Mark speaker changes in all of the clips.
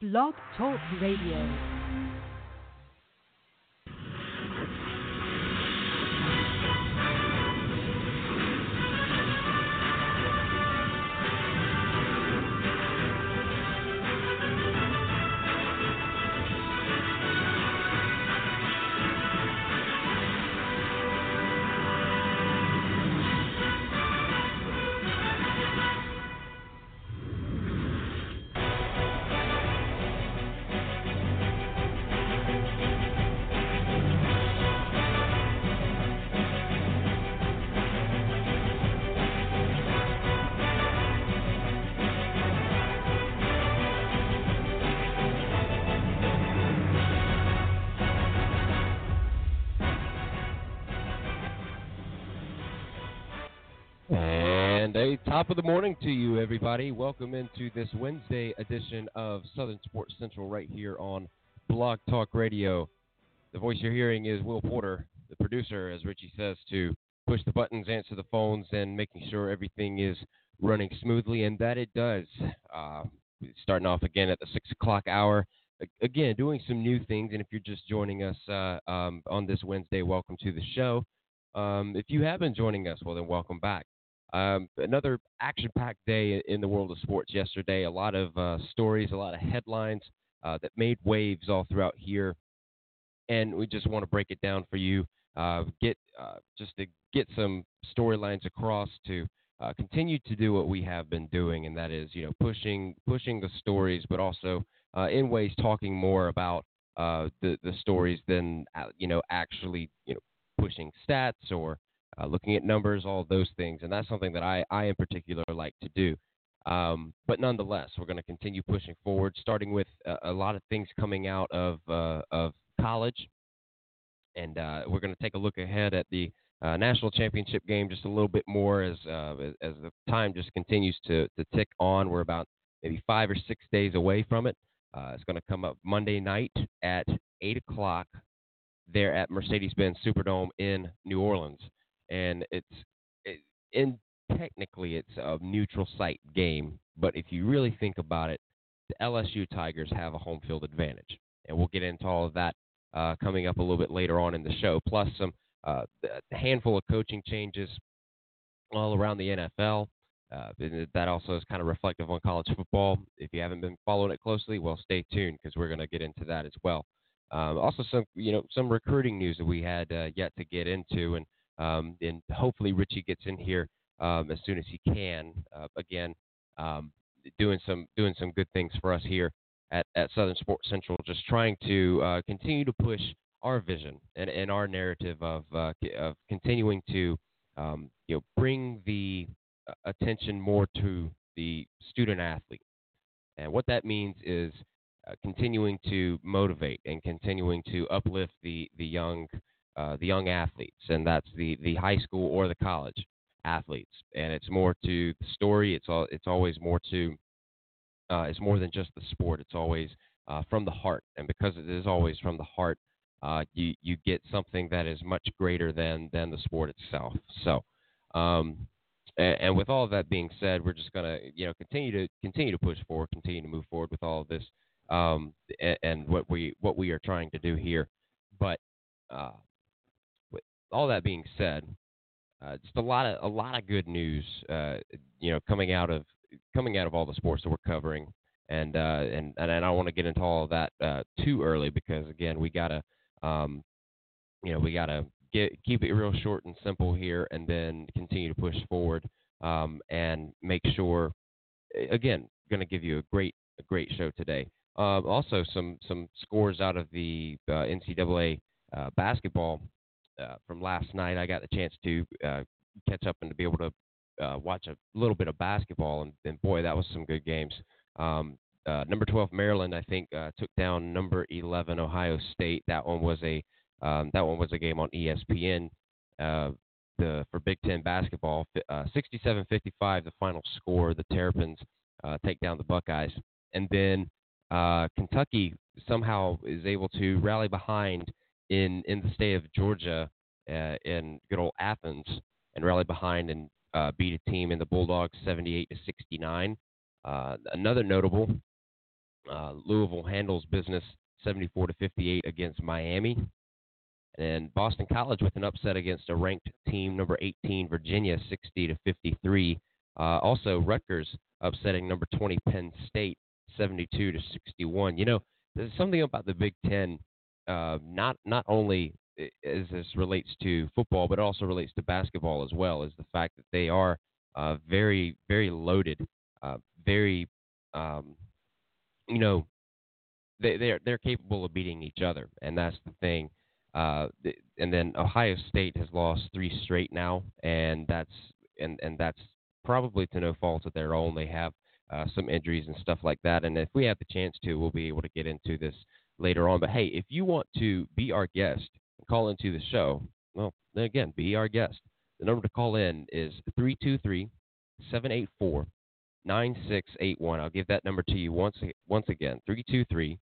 Speaker 1: Blog Talk Radio.
Speaker 2: Top of the morning to you, everybody. Welcome into this Wednesday edition of Southern Sports Central right here on Blog Talk Radio. The voice you're hearing is Will Porter, the producer, as Richie says, to push the buttons, answer the phones, and making sure everything is running smoothly, and that it does. Uh, starting off again at the 6 o'clock hour. Again, doing some new things, and if you're just joining us uh, um, on this Wednesday, welcome to the show. Um, if you have been joining us, well, then welcome back. Um, another action-packed day in the world of sports yesterday. A lot of uh, stories, a lot of headlines uh, that made waves all throughout here, and we just want to break it down for you. Uh, get uh, just to get some storylines across to uh, continue to do what we have been doing, and that is, you know, pushing pushing the stories, but also uh, in ways talking more about the the stories than you know actually you know pushing stats or uh, looking at numbers, all those things, and that's something that I, I in particular like to do. Um, but nonetheless, we're going to continue pushing forward, starting with a, a lot of things coming out of uh, of college, and uh, we're going to take a look ahead at the uh, national championship game just a little bit more as uh, as the time just continues to to tick on. We're about maybe five or six days away from it. Uh, it's going to come up Monday night at eight o'clock there at Mercedes-Benz Superdome in New Orleans and it's it, in technically it's a neutral site game, but if you really think about it, the LSU Tigers have a home field advantage, and we'll get into all of that uh, coming up a little bit later on in the show. Plus some uh, handful of coaching changes all around the NFL. Uh, that also is kind of reflective on college football. If you haven't been following it closely, well, stay tuned because we're going to get into that as well. Um, also, some you know some recruiting news that we had uh, yet to get into, and um, and hopefully Richie gets in here um, as soon as he can. Uh, again, um, doing some doing some good things for us here at, at Southern Sports Central. Just trying to uh, continue to push our vision and, and our narrative of uh, of continuing to um, you know bring the uh, attention more to the student athlete. And what that means is uh, continuing to motivate and continuing to uplift the the young uh, the young athletes, and that's the the high school or the college athletes. And it's more to the story. It's all it's always more to uh, it's more than just the sport. It's always uh, from the heart, and because it is always from the heart, uh, you you get something that is much greater than than the sport itself. So. Um, and, and with all of that being said, we're just gonna, you know, continue to continue to push forward, continue to move forward with all of this, um, and, and what we what we are trying to do here. But uh, all that being said, uh, just a lot of a lot of good news, uh, you know, coming out of coming out of all the sports that we're covering, and uh, and and I don't want to get into all of that uh, too early because again, we gotta, um, you know, we gotta get keep it real short and simple here, and then continue to push forward um, and make sure. Again, going to give you a great a great show today. Uh, also, some some scores out of the uh, NCAA uh, basketball uh, from last night. I got the chance to uh, catch up and to be able to uh, watch a little bit of basketball, and, and boy, that was some good games. Um, uh, number 12 Maryland, I think, uh, took down number 11 Ohio State. That one was a um, that one was a game on ESPN. Uh, the for Big Ten basketball, fi- uh, 67-55, the final score. The Terrapins uh, take down the Buckeyes, and then uh, Kentucky somehow is able to rally behind in in the state of Georgia uh, in good old Athens and rally behind and uh, beat a team in the Bulldogs 78 to 69. Uh, another notable Uh, Louisville handles business 74 to 58 against Miami. And Boston College with an upset against a ranked team, number 18, Virginia, 60 to 53. Uh, also, Rutgers upsetting number 20, Penn State, 72 to 61. You know, there's something about the Big Ten, uh, not not only as this relates to football, but also relates to basketball as well, is the fact that they are uh, very, very loaded, uh, very, um, you know, they, they're they're capable of beating each other, and that's the thing. Uh, and then Ohio State has lost three straight now, and that's and and that's probably to no fault of their own. They have uh, some injuries and stuff like that, and if we have the chance to, we'll be able to get into this later on. But hey, if you want to be our guest and call into the show, well, then again, be our guest. The number to call in is 323 784 9681. I'll give that number to you once once again 323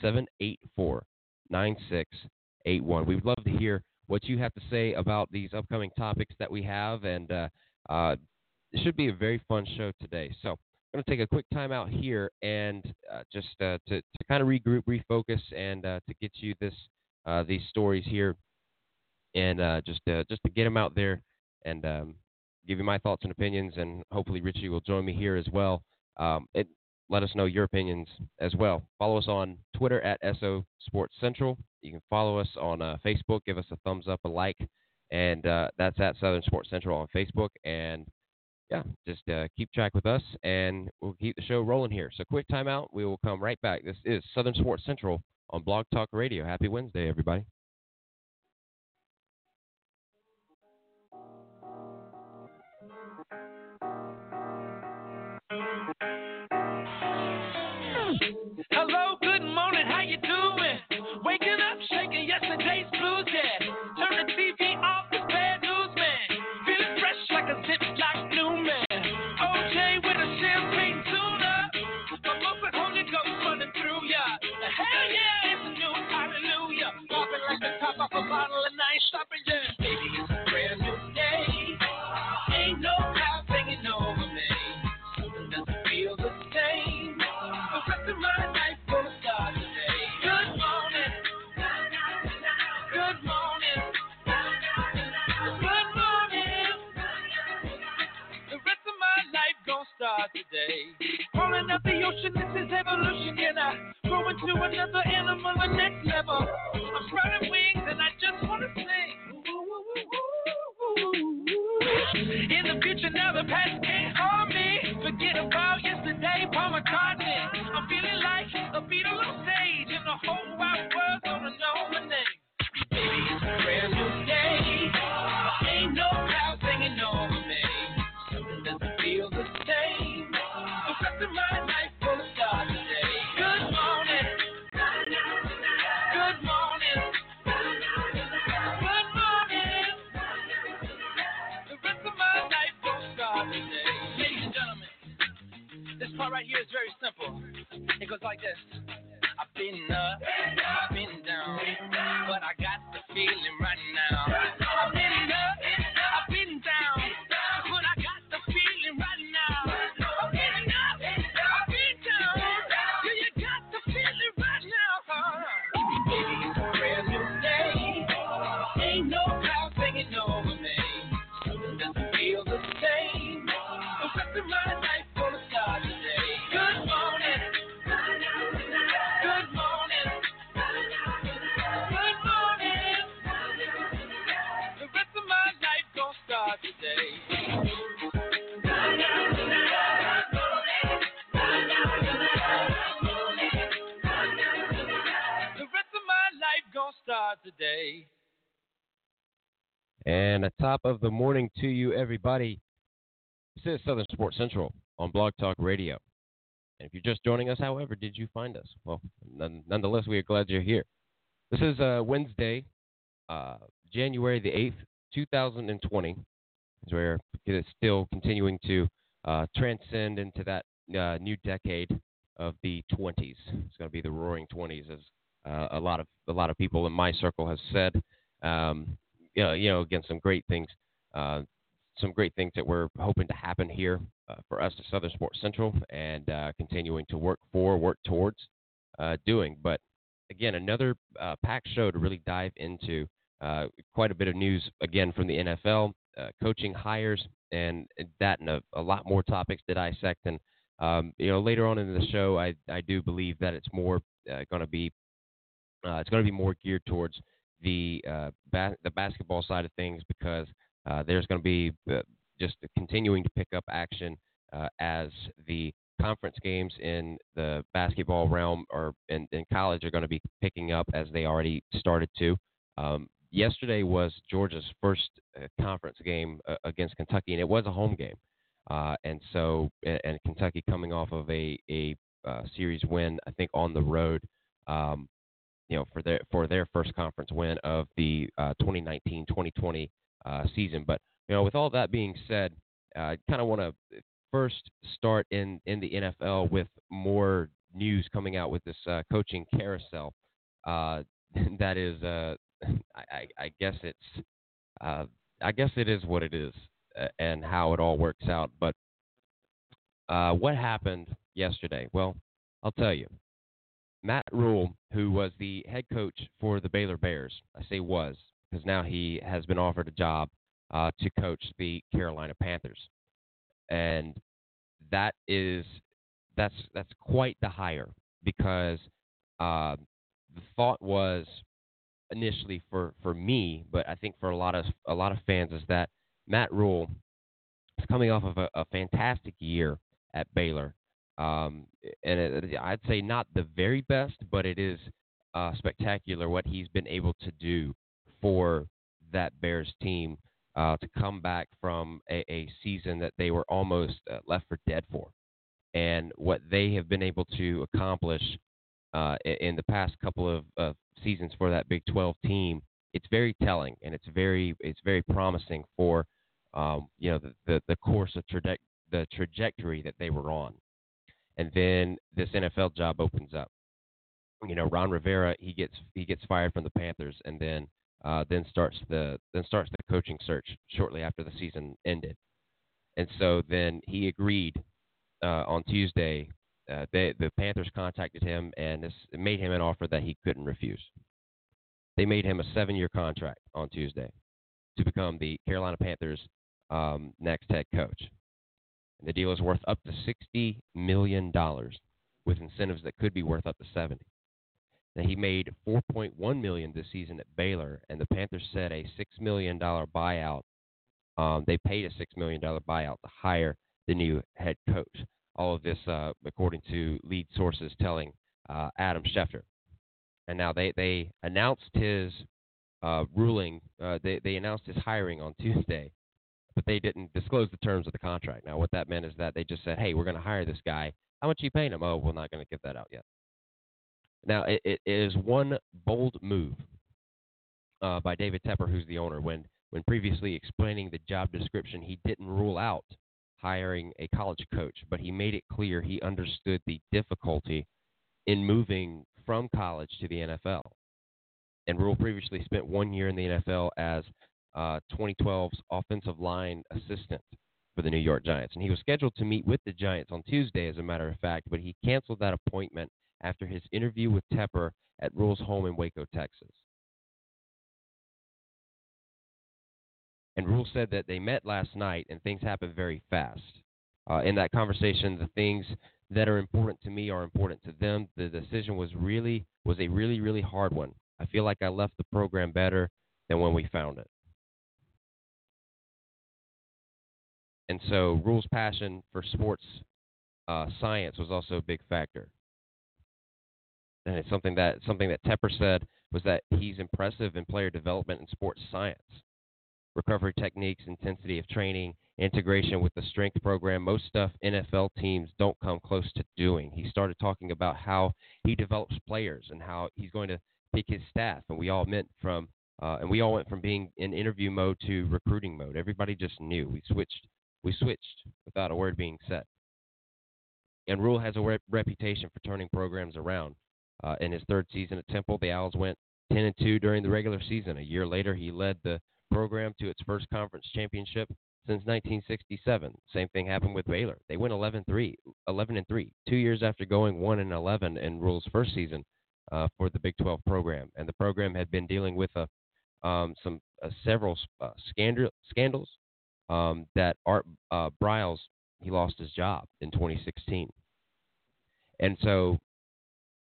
Speaker 2: 784 9681. We would love to hear what you have to say about these upcoming topics that we have, and uh, uh, it should be a very fun show today. So going to take a quick time out here and uh, just uh, to, to kind of regroup, refocus, and uh, to get you this uh, these stories here, and just just to get them out there and um, give you my thoughts and opinions, and hopefully Richie will join me here as well. Um, it, let us know your opinions as well. Follow us on Twitter at SO Sports Central. You can follow us on uh, Facebook. Give us a thumbs up, a like, and uh, that's at Southern Sports Central on Facebook. And yeah, just uh, keep track with us, and we'll keep the show rolling here. So, quick timeout. We will come right back. This is Southern Sports Central on Blog Talk Radio. Happy Wednesday, everybody. And Sports Central on Blog Talk Radio. And if you're just joining us, however, did you find us? Well, none, nonetheless, we are glad you're here. This is uh, Wednesday, uh, January the 8th, 2020. As we're still continuing to uh, transcend into that uh, new decade of the 20s. It's going to be the Roaring 20s, as uh, a lot of a lot of people in my circle have said. Um, you know, you know, again, some great things, uh, some great things that we're hoping to happen here uh, for us at Southern Sports Central and uh, continuing to work for, work towards uh, doing. But again, another uh, packed show to really dive into. Uh, quite a bit of news again from the NFL, uh, coaching hires, and that and a, a, lot more topics to dissect. And um, you know, later on in the show, I I do believe that it's more going to be it's going to be more geared towards the ba- the basketball side of things because there's going to be just continuing to pick up action uh, as the conference games in the basketball realm or in, in college are going to be picking up as they already started to. Um, yesterday was Georgia's first uh, conference game uh, against Kentucky, and it was a home game. Uh, and so, and, and, Kentucky coming off of a a uh, series win, I think on the road, um, you know, for their for their first conference win of the 2019-2020 uh, season. But you know, with all that being said, uh, I kind of want to first start in in the NFL with more news coming out with this uh, coaching carousel. Uh, that is, uh, I, I, guess it's, uh, I guess it is what it is, and how it all works out. But uh, what happened yesterday? Well, I'll tell you. Matt Rhule, who was the head coach for the Baylor Bears, I say was because now he has been offered a job uh, to coach the Carolina Panthers, and that is that's that's quite the hire because uh, the thought was initially for for me, but I think for a lot of a lot of fans is that Matt Rhule is coming off of a, a fantastic year at Baylor, um, and it, I'd say not the very best, but it is uh, spectacular what he's been able to do for that Bears team uh, to come back from a, a, season that they were almost uh, left for dead for. And what they have been able to accomplish uh, in the past couple of, seasons for that Big 12 team, it's very telling and it's very it's very promising for um, you know the, the, the course of the trajectory that they were on. And then this NFL job opens up. You know, Ron Rivera he gets he gets fired from the Panthers, and then uh, then starts the then starts the coaching search shortly after the season ended. And so then he agreed uh, on Tuesday. Uh, they, the Panthers contacted him and this made him an offer that he couldn't refuse. They made him a seven-year contract on Tuesday to become the Carolina Panthers' um, next head coach. And the deal is worth up to sixty million dollars, with incentives that could be worth up to seventy. Now, he made 4.1 million this season at Baylor, and the Panthers said a six million dollar buyout. Um, they paid a six million dollar buyout to hire the new head coach. All of this, uh, according to lead sources, telling uh, Adam Schefter. And now they they announced his uh, ruling. Uh, they they announced his hiring on Tuesday, but they didn't disclose the terms of the contract. Now, what that meant is that they just said, "Hey, we're going to hire this guy. How much are you paying him? Oh, we're not going to give that out yet." Now, it, it is one bold move uh, by David Tepper, who's the owner. When when previously explaining the job description, he didn't rule out hiring a college coach, but he made it clear he understood the difficulty in moving from college to the NFL. And Rhule previously spent one year in the NFL as uh, 2012's offensive line assistant for the New York Giants. And he was scheduled to meet with the Giants on Tuesday, as a matter of fact, but he canceled that appointment after his interview with Tepper at Rhule's home in Waco, Texas. And Rhule said that they met last night and things happened very fast. Uh, in that conversation, the things that are important to me are important to them. The decision was really was a really really hard one. I feel like I left the program better than when we found it. And so, Rhule's passion for sports uh, science was also a big factor and it's something that something that Tepper said was that he's impressive in player development and sports science, recovery techniques, intensity of training, integration with the strength program. Most stuff NFL teams don't come close to doing. He started talking about how he develops players and how he's going to pick his staff, and we all meant from uh, and we all went from being in interview mode to recruiting mode. Everybody just knew we switched. We switched without a word being said. And Rhule has a re- reputation for turning programs around. Uh, in his third season at Temple, the Owls went 10 and 2 during the regular season. A year later, he led the program to its first conference championship, since 1967. Same thing happened with Baylor. They went 11-3, 11 and 3, two years after going 1 and 11 in Rhule's first season uh, for the Big 12 program, and the program had been dealing with a um, some uh, several uh, scandal, scandals um, that Art uh, he lost his job in 2016, and so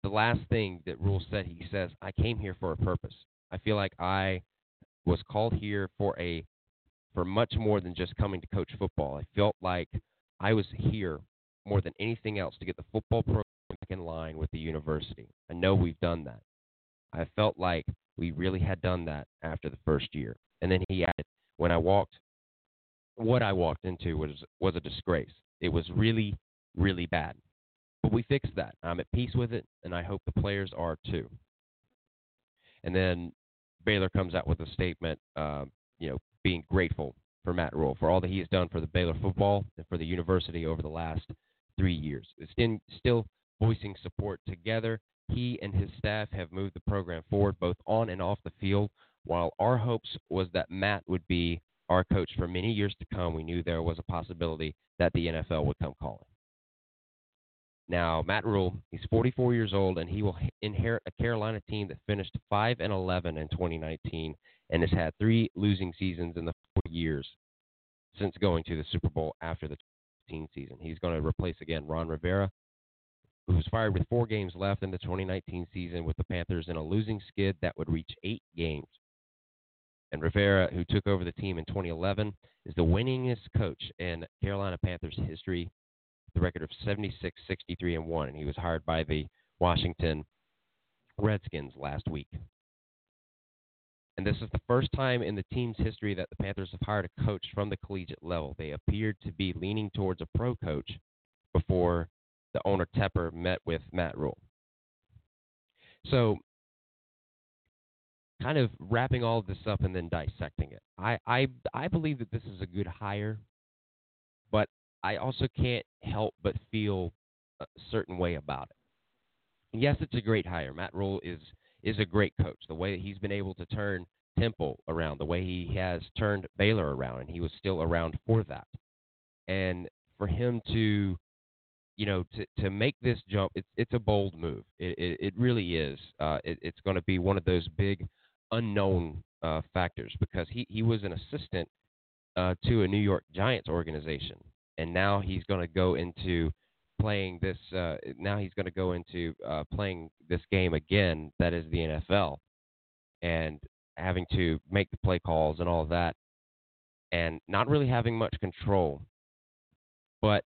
Speaker 2: the last thing that Rhule said, he says, "I came here for a purpose. I feel like I was called here for a for much more than just coming to coach football. I felt like I was here more than anything else to get the football program back in line with the university. I know we've done that. I felt like we really had done that after the first year. And then he added, when I walked, what I walked into was was a disgrace. It was really, really bad. But we fixed that. I'm at peace with it, and I hope the players are too. And then Baylor comes out with a statement, uh, you know, being grateful for Matt Rhule for all that he has done for the Baylor football and for the university over the last three years. It's in, still voicing support together. He and his staff have moved the program forward both on and off the field. While our hopes was that Matt would be our coach for many years to come, we knew there was a possibility that the NFL would come calling. Now, Matt Rhule, he's 44 years old, and he will inherit a Carolina team that finished 5 and 11 in 2019 and has had three losing seasons in the four years since going to the Super Bowl after the 2015 season. He's going to replace again Ron Rivera, who was fired with four games left in the 2019 season with the Panthers in a losing skid that would reach eight games. And Rivera, who took over the team in 2011, is the winningest coach in Carolina Panthers history the record of 76, 63, and 1, and he was hired by the Washington Redskins last week. And this is the first time in the team's history that the Panthers have hired a coach from the collegiate level. They appeared to be leaning towards a pro coach before the owner Tepper met with Matt Rhule. So, kind of wrapping all of this up and then dissecting it. I, I I believe that this is a good hire, but I also can't help but feel a certain way about it. Yes, it's a great hire. Matt Rhule is is a great coach. The way that he's been able to turn Temple around, the way he has turned Baylor around, and he was still around for that. And for him to, you know, to to make this jump, it's it's a bold move. It it, it really is. Uh, it, it's going to be one of those big unknown uh, factors because he he was an assistant uh, to a New York Giants organization and now he's going to go into playing this. Uh, now he's going to go into uh, playing this game again. That is the NFL, and having to make the play calls and all that, and not really having much control. But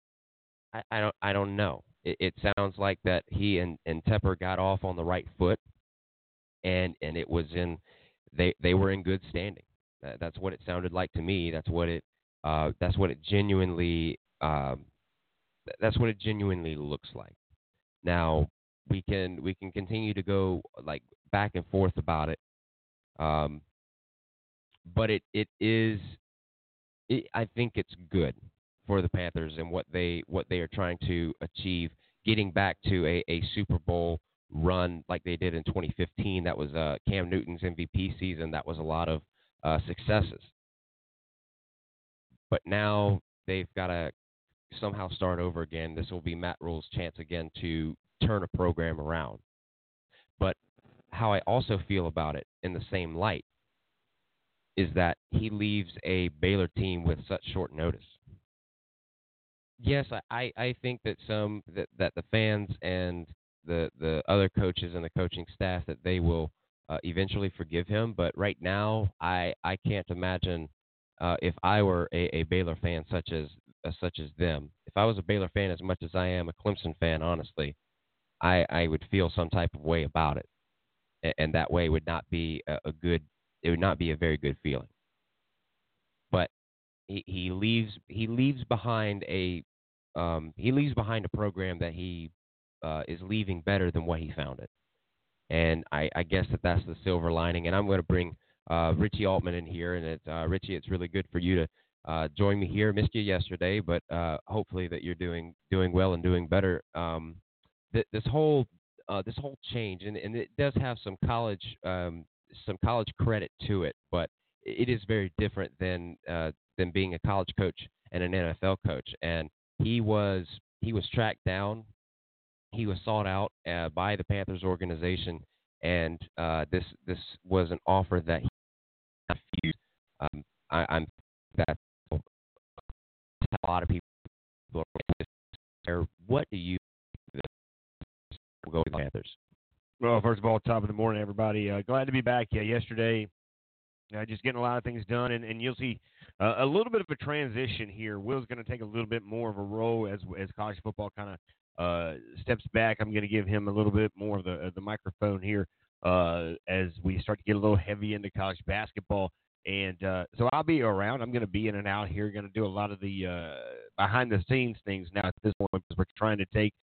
Speaker 2: I, I don't. I don't know. It, it sounds like that he and, and Tepper got off on the right foot, and and it was in. They they were in good standing. That's what it sounded like to me. That's what it uh, that's what it genuinely um, that's what it genuinely looks like. Now we can we can continue to go like back and forth about it, um, but it it is it, I think it's good for the Panthers and what they what they are trying to achieve, getting back to a, a Super Bowl run like they did in 2015. That was uh, Cam Newton's MVP season. That was a lot of uh, successes but now they've got to somehow start over again. This will be Matt Rhule's chance again to turn a program around. But how I also feel about it in the same light is that he leaves a Baylor team with such short notice. Yes, I, I think that some that, that the fans and the the other coaches and the coaching staff that they will uh, eventually forgive him, but right now I I can't imagine uh, if I were a, a Baylor fan such as uh, such as them. If I was a Baylor fan as much as I am a Clemson fan, honestly, I I would feel some type of way about it, and, and that way would not be a, a good. It would not be a very good feeling. But he, he leaves he leaves behind a um, he leaves behind a program that he uh, is leaving better than what he found it. And I, I guess that that's the silver lining. And I'm going to bring uh, Richie Altman in here, and it's uh, Richie. It's really good for you to uh, join me here. Missed you yesterday, but uh, hopefully that you're doing doing well and doing better. Um, th- this whole uh, this whole change, and, and it does have some college um, some college credit to it, but it is very different than uh, than being a college coach and an NFL coach. And he was he was tracked down. He was sought out uh, by the Panthers organization, and uh, this this was an offer that he refused. Um, I, I'm that a lot of people. What do you go with the Panthers?
Speaker 3: Well, first of all, top of the morning, everybody. Uh, glad to be back. Yeah, yesterday, uh, just getting a lot of things done, and, and you'll see uh, a little bit of a transition here. Will's going to take a little bit more of a role as as college football kind of uh, steps back. I'm going to give him a little bit more of the the microphone here uh, as we start to get a little heavy into college basketball. And uh, so I'll be around. I'm going to be in and out here. Going to do a lot of the uh, behind the scenes things now at this point because we're trying to take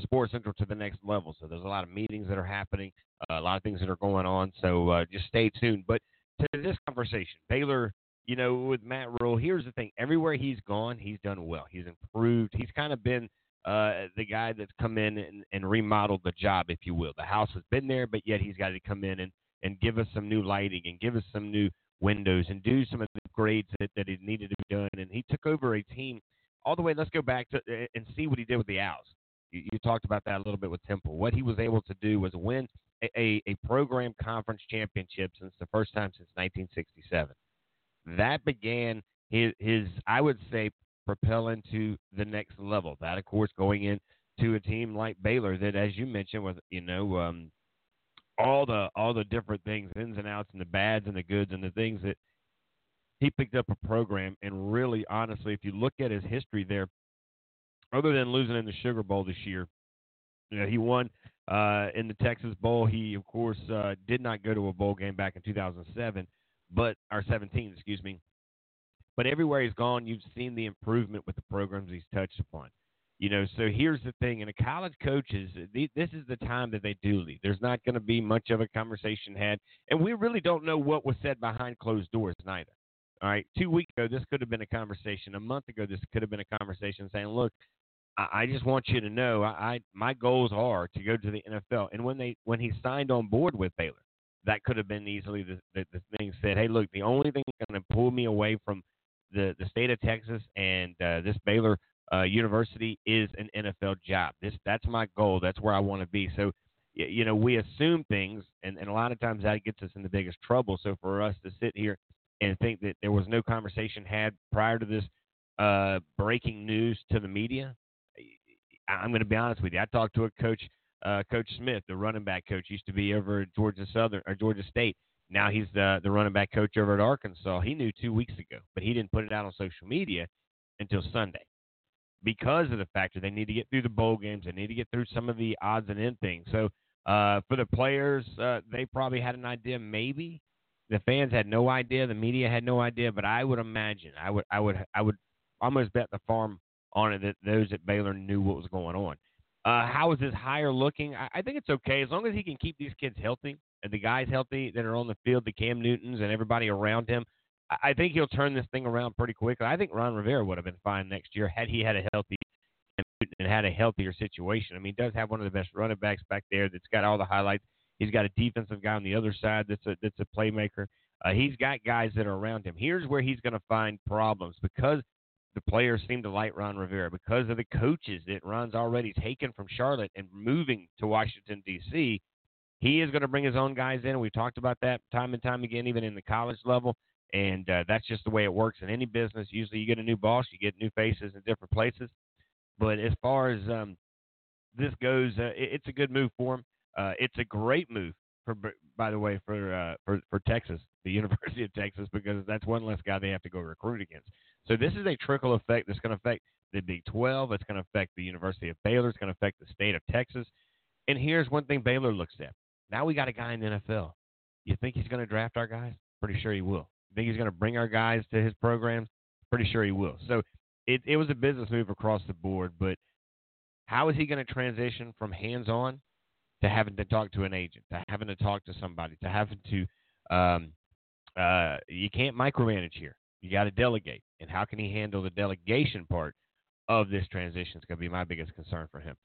Speaker 3: Sports Central to the next level. So there's a lot of meetings that are happening, uh, a lot of things that are going on. So uh, just stay tuned. But to this conversation, Baylor, you know, with Matt Rhule, here's the thing: everywhere he's gone, he's done well. He's improved. He's kind of been uh, the guy that's come in and, and remodeled the job, if you will. The house has been there, but yet he's got to come in and, and give us some new lighting and give us some new windows and do some of the grades that, that it needed to be done. And he took over a team all the way. Let's go back to and see what he did with the Owls. You, you talked about that a little bit with Temple. What he was able to do was win a, a, a program conference championship since the first time since 1967. That began his, his I would say, propelling to the next level. That, of course, going into a team like Baylor that, as you mentioned, was you know um, all the all the different things, ins and outs, and the bads and the goods, and the things that he picked up a program. And really, honestly, if you look at his history there, other than losing in the Sugar Bowl this year, you know, he won uh, in the Texas Bowl. He, of course, uh, did not go to a bowl game back in 2007, but or 17, excuse me. But everywhere he's gone, you've seen the improvement with the programs he's touched upon. You know, so here's the thing: and a college coaches, this is the time that they do leave. There's not going to be much of a conversation had, and we really don't know what was said behind closed doors neither. All right, two weeks ago, this could have been a conversation. A month ago, this could have been a conversation saying, "Look, I, I just want you to know, I, I my goals are to go to the NFL." And when they when he signed on board with Baylor, that could have been easily the, the, the thing said, "Hey, look, the only thing that's going to pull me away from the the state of Texas and uh, this Baylor uh, University is an NFL job. This that's my goal. That's where I want to be." So you know, we assume things, and, and a lot of times that gets us in the biggest trouble. So for us to sit here and think that there was no conversation had prior to this uh, breaking news to the media, I'm going to be honest with you. I talked to a coach, uh, Coach Smith, the running back coach, used to be over at Georgia Southern or Georgia State. Now he's the the running back coach over at Arkansas. He knew two weeks ago, but he didn't put it out on social media until Sunday because of the fact that they need to get through the bowl games. They need to get through some of the odds and end things. So uh, for the players, uh, they probably had an idea, maybe. The fans had no idea. The media had no idea. But I would imagine, I would, I would, I would almost bet the farm on it that those at Baylor knew what was going on. Uh, how is this hire looking? I, I think it's okay as long as he can keep these kids healthy and the guys healthy that are on the field, the Cam Newtons and everybody around him. I, think he'll turn this thing around pretty quickly. I think Ron Rivera would have been fine next year had he had a healthy and had a healthier situation. I mean, he does have one of the best running backs back there that's got all the highlights. He's got a defensive guy on the other side that's a that's a playmaker. Uh, he's got guys that are around him. Here's where he's going to find problems because the players seem to like Ron Rivera because of the coaches that Ron's already taken from Charlotte and moving to Washington D.C. He is going to bring his own guys in. We've talked about that time and time again, even in the college level. And uh, that's just the way it works in any business. Usually, you get a new boss, you get new faces in different places. But as far as um, this goes, uh, it, it's a good move for him. Uh, it's a great move for, by the way, for uh, for for Texas, the University of Texas, because that's one less guy they have to go recruit against. So this is a trickle effect that's going to affect the Big 12. It's going to affect the University of Baylor. It's going to affect the state of Texas. And here's one thing Baylor looks at. Now we got a guy in the NFL. You think he's going to draft our guys? Pretty sure he will. Think he's going to bring our guys to his programs? Pretty sure he will. So it, it was a business move across the board, but how is he going to transition from hands on to having to talk to an agent, to having to talk to somebody, to having to um, uh, you can't micromanage here. You got to delegate. And how can he handle the delegation part of this transition is going to be my biggest concern for him.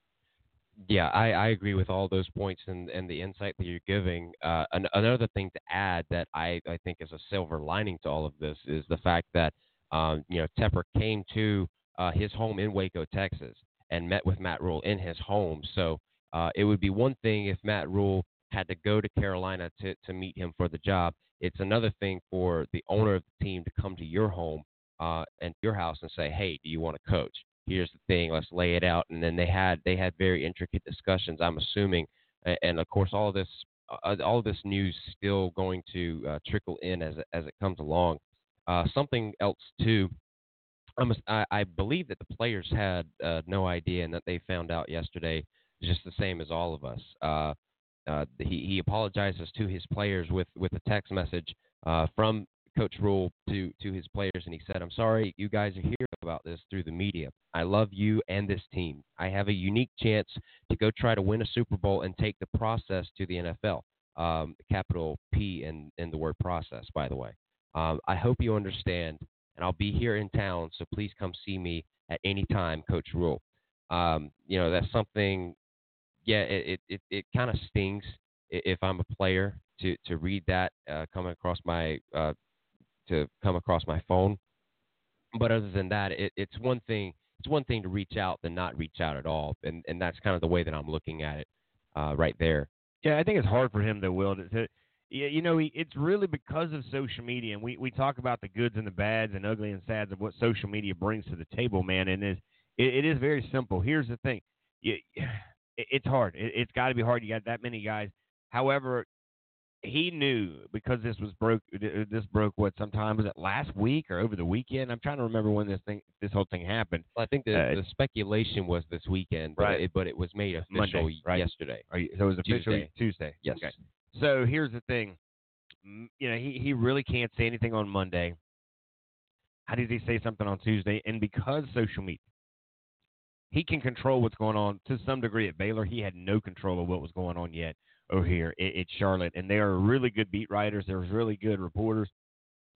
Speaker 2: Yeah, I, I agree with all those points and, and the insight that you're giving. Uh, an, another thing to add that I, I think is a silver lining to all of this is the fact that Um, you know, Tepper came to uh, his home in Waco, Texas, and met with Matt Rhule in his home. So uh, it would be one thing if Matt Rhule had to go to Carolina to, to meet him for the job. It's another thing for the owner of the team to come to your home uh, and your house and say, "Hey, do you want to coach? Here's the thing. Let's lay it out." And then they had they had very intricate discussions. I'm assuming, and of course, all of this uh, all this news still going to uh, trickle in as as it comes along. Uh, something else too. I, I believe that the players had uh, no idea and that they found out yesterday, just the same as all of us. Uh, uh, he, he apologizes to his players with, with a text message uh, from Coach Rhule to, to his players, and he said, I'm sorry you guys are hearing about this through the media. I love you and this team. I have a unique chance to go try to win a Super Bowl and take the process to the NFL. Um, capital P in, in the word process, by the way. Um, I hope you understand, and I'll be here in town, so please come see me at any time, Coach Rhule. Um, you know, that's something yeah, it it, it kind of stings if I'm a player to to read that uh, coming across my uh, to come across my phone. But other than that, it, it's one thing. It's one thing to reach out than not reach out at all, and and that's kind of the way that I'm looking at it uh, right there.
Speaker 3: Yeah, I think it's hard for him to will to, to you know, it's really because of social media, and we, we talk about the goods and the bads and ugly and sads of what social media brings to the table, man. And it, it is very simple. Here's the thing: you, it's hard. It, it's got to be hard. You got that many guys. However, he knew because this was broke. This broke what sometime was it last week or over the weekend? I'm trying to remember when this thing, this whole thing happened.
Speaker 2: Well, I think the, uh, the speculation was this weekend, but
Speaker 3: right?
Speaker 2: It, but it was made official
Speaker 3: Monday, right?
Speaker 2: yesterday.
Speaker 3: You, so it was official
Speaker 2: Tuesday.
Speaker 3: Tuesday.
Speaker 2: Yes.
Speaker 3: Okay. So here's the thing. You know, he he really can't say anything on Monday. How does he say something on Tuesday? And because social media, he can control what's going on to some degree at Baylor. He had no control of what was going on yet over here at, Charlotte, and they are really good beat writers. There's really good reporters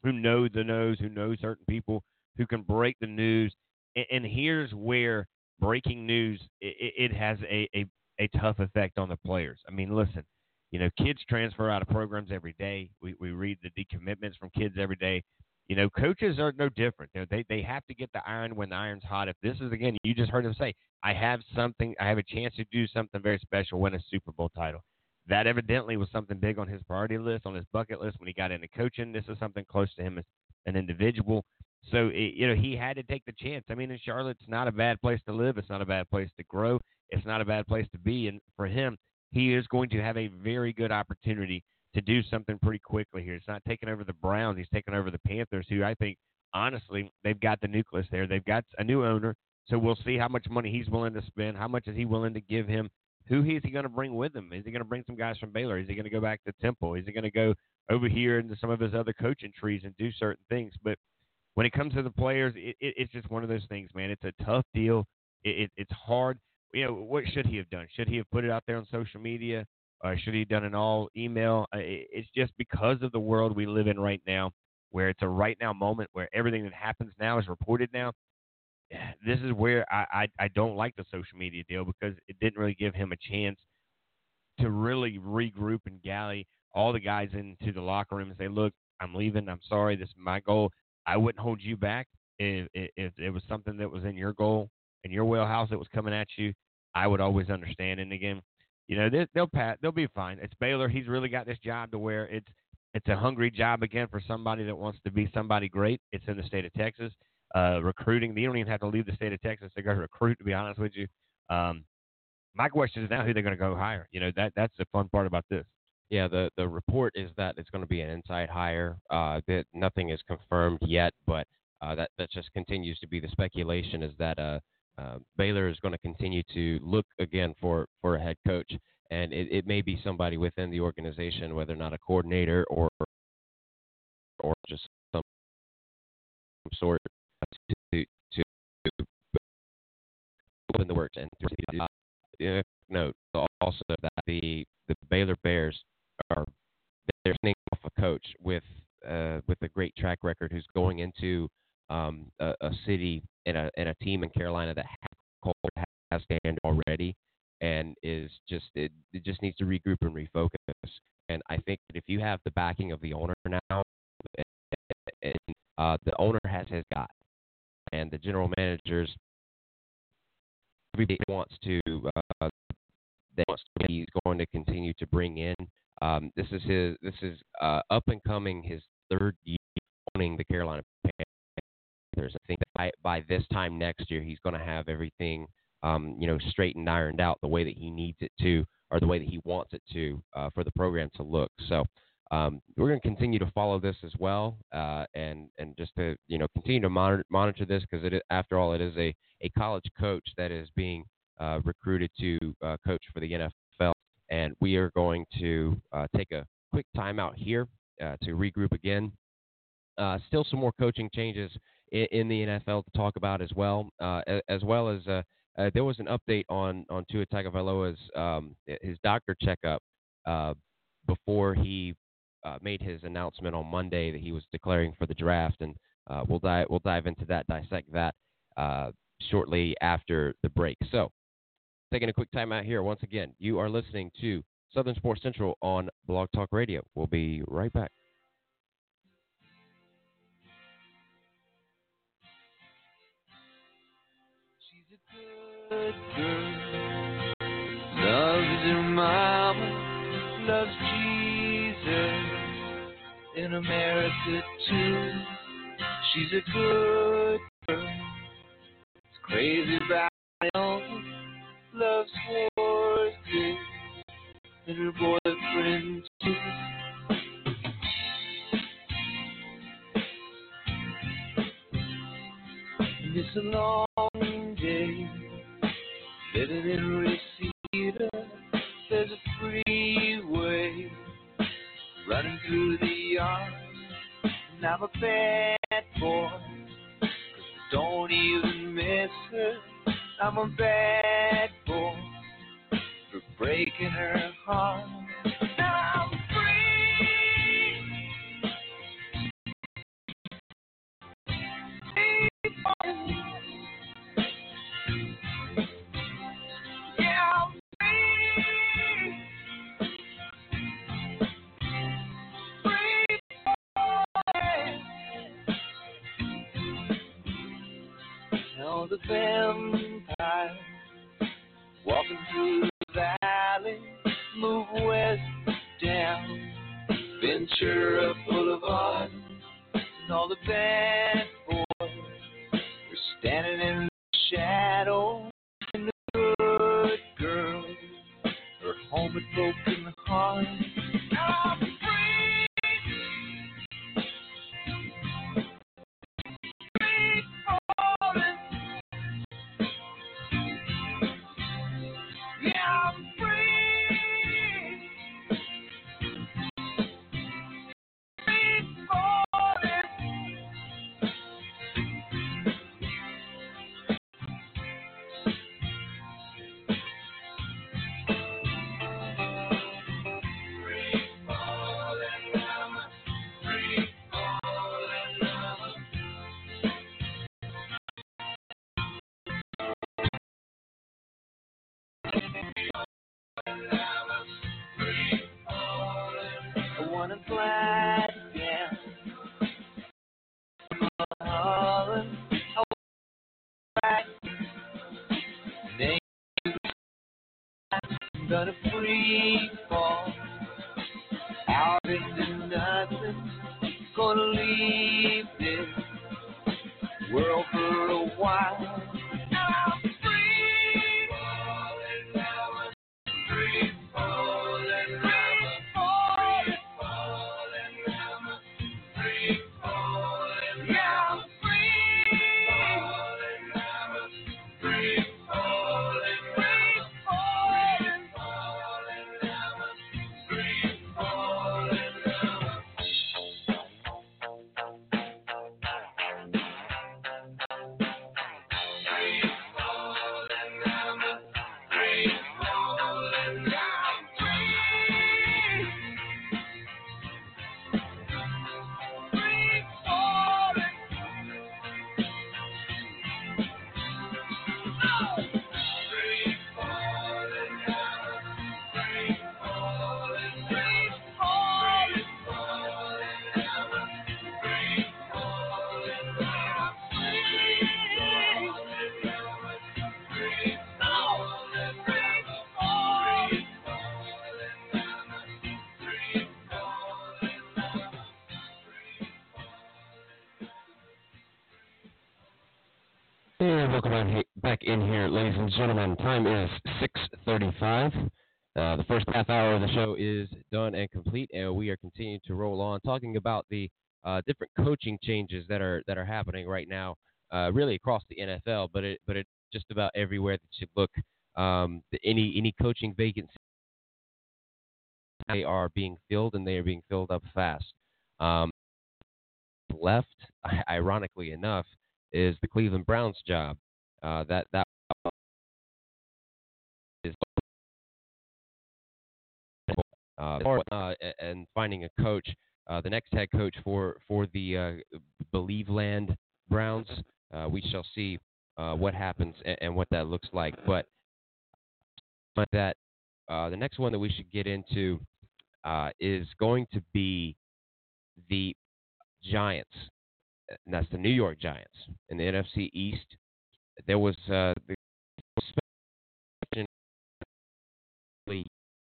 Speaker 3: who know the news, who know certain people, who can break the news. And, and here's where breaking news it, it has a, a a tough effect on the players. I mean, listen, you know, kids transfer out of programs every day. We we read the decommitments from kids every day. You know, coaches are no different. They they have to get the iron when the iron's hot. If this is again, you just heard him say, "I have something. I have a chance to do something very special, win a Super Bowl title." That evidently was something big on his priority list, on his bucket list when he got into coaching. This is something close to him as an individual. So it, you know, he had to take the chance. I mean, in Charlotte's not a bad place to live. It's not a bad place to grow. It's not a bad place to be. And for him, he is going to have a very good opportunity to do something pretty quickly here. It's not taking over the Browns. He's taking over the Panthers, who I think, honestly, they've got the nucleus there. They've got a new owner. So we'll see how much money he's willing to spend. How much is he willing to give him? Who is he going to bring with him? Is he going to bring some guys from Baylor? Is he going to go back to Temple? Is he going to go over here into some of his other coaching trees and do certain things? But when it comes to the players, it, it, it's just one of those things, man. It's a tough deal. It, it's hard. You know, what should he have done? Should he have put it out there on social media? Uh, should he have done an all email? Uh, it's just because of the world we live in right now, where it's a right now moment where everything that happens now is reported now. This is where I, I, I don't like the social media deal because it didn't really give him a chance to really regroup and galley all the guys into the locker room and say, look, I'm leaving. I'm sorry. This is my goal. I wouldn't hold you back if, if, if it was something that was in your goal and your wheelhouse that was coming at you. I would always understand. And again, you know, they, they'll pat, they'll be fine. It's Baylor. He's really got this job to where it's it's a hungry job again for somebody that wants to be somebody great. It's in the state of Texas. Uh, recruiting, you don't even have to leave the state of Texas to go recruit. To be honest with you, um, my question is now who they're going to go hire. You know, that that's the fun part about this.
Speaker 2: Yeah, the the report is that it's going to be an inside hire. Uh, that nothing is confirmed yet, but uh, that that just continues to be the speculation. Is that uh, uh, Baylor is going to continue to look again for, for a head coach, and it, it, may be somebody within the organization, whether or not a coordinator or or just some sort open the works and uh, note also that the the Baylor Bears are they're sending off a coach with uh, with a great track record who's going into um, a, a, city and a, and a team in Carolina that has, has stand already and is just it, it just needs to regroup and refocus. And I think that if you have the backing of the owner now, and, and uh, the owner has his guy, and the general managers everybody wants to uh, that he's going to continue to bring in. Um, this is his this is uh, up and coming his third year owning the Carolina Panthers. I think by, by this time next year he's going to have everything um, you know straightened ironed out the way that he needs it to or the way that he wants it to uh, for the program to look. So um, we're going to continue to follow this as well, uh, and and just to you know continue to monitor monitor this because it after all it is a a college coach that is being uh, recruited to uh, coach for the NFL, and we are going to uh, take a quick timeout here uh, to regroup again. Uh, still some more coaching changes in, in, the NFL to talk about as well, as well as there was an update on on Tua Tagovailoa's um, his doctor checkup before he uh, made his announcement on Monday that he was declaring for the draft, and uh, we'll dive we'll dive into that, dissect that uh, shortly after the break. So, taking a quick time out here. Once again, you are listening to Southern Sports Central on Blog Talk Radio. We'll be right back.
Speaker 4: Good girl, loves mama, loves in America too. She's a good girl. It's crazy about. Loves horses and her boyfriend too. And it's a long day living in Reseda. There's a freeway running through the yard. And I'm a bad boy, cause I don't even miss her. I'm a bad boy for breaking her heart. The vampire walking through the valley, move west down. Ventura Boulevard, and all the bad
Speaker 2: why. gentlemen, time is 6:35. Uh, the first half hour of the show is done and complete, and we are continuing to roll on, talking about the uh, different coaching changes that are that are happening right now, uh, really across the NFL, but it but it just about everywhere that you look. Um, the, any any coaching vacancies they are being filled, and they are being filled up fast. Um, left, ironically enough, is the Cleveland Browns job. Uh, that that Uh, uh, and finding a coach, uh, the next head coach for for the uh, Believe Land Browns. Uh, we shall see uh, what happens and, and, what that looks like. But that the next one that we should get into is going to be the Giants. And that's the New York Giants in the NFC East. There was the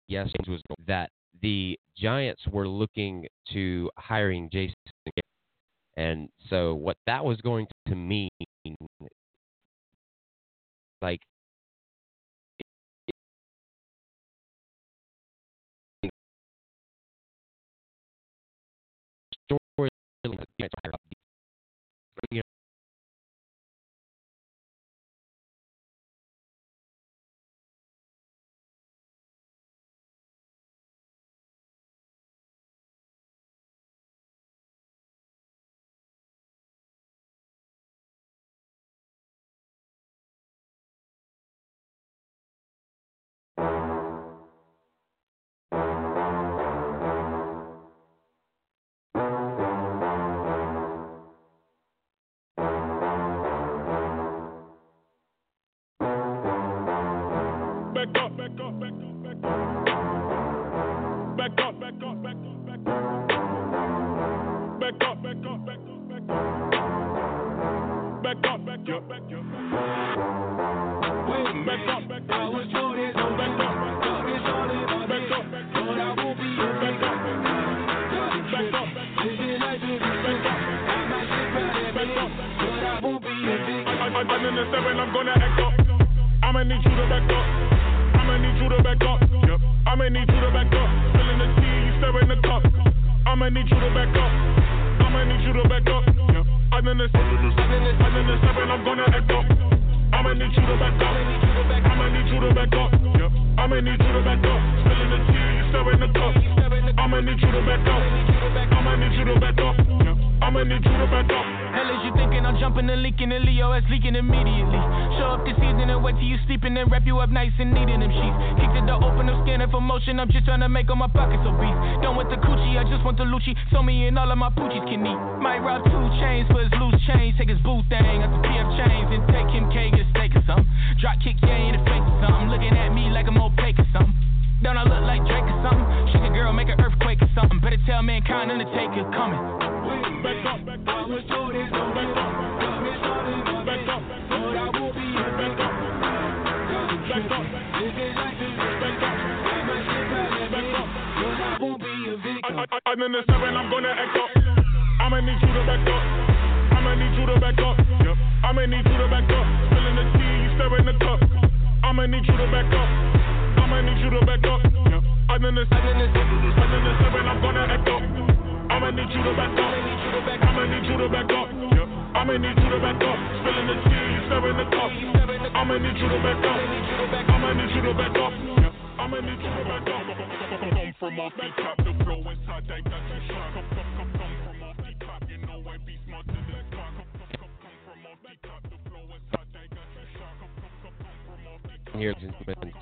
Speaker 2: yes was that the Giants were looking to hiring Jason and so what that was going to mean like story
Speaker 5: to act up. I'ma need you to back up. I'ma need you to back up. Yep. I'ma need you to back up. Spilling the tea, you stirring the cup. I'ma need you to back up. I'ma need you to back up. Yep. I done this, I done this, I
Speaker 6: done this,
Speaker 5: I done this, and I'm gonna act up. I'ma need you to back up. I'ma need you to back up. Yep. I'ma need you to back up. Spilling the tea, you stirring the cup. I'ma need you to back up. I'ma need you to back up. Yep. I'ma need you to back up.
Speaker 7: Hell is you thinking I'm jumping and leaking and Leo is leaking immediately. Show up this evening and wait till you sleeping and wrap you up nice and neat in them sheets. Kick the door open, I'm scanning for motion. I'm just trying to make all my pockets obese. Done with the coochie, I just want the Lucci. So me and all of my poochies can eat. Might rob two chains for his loose chains. Take his boo thing, out the PF chains and take him cake and steak or something. Drop kick, yeah, in the face or something. Looking at me like I'm opaque or something. Don't I look like Drake or something? world, make an earthquake or something. Better tell mankind Undertaker coming.
Speaker 6: Back up,
Speaker 5: Back
Speaker 6: up, I will be back up, it like this. Back up, back up. I will be a victim.
Speaker 5: I'm in the seven, I'm gonna act up. I'ma need you to back up. I'ma need you to back up. Yep. I'ma need you to back up. Spilling the tea, you stirring the cup. I'ma need you to back up. I'ma need you to back up. I'm in this, I'm in this, I'm in this, seven. I'm gonna act up. I'ma need you to back up. I'ma need you to back up. I'ma need you to back up. Spilling the tea, you serving the cup. I'ma need you to back up. I'ma need you to back up. I'ma need you to back up. Come from off the top, the flow inside that got you shot. Come, from off the top, you know I be smart to.
Speaker 2: Here,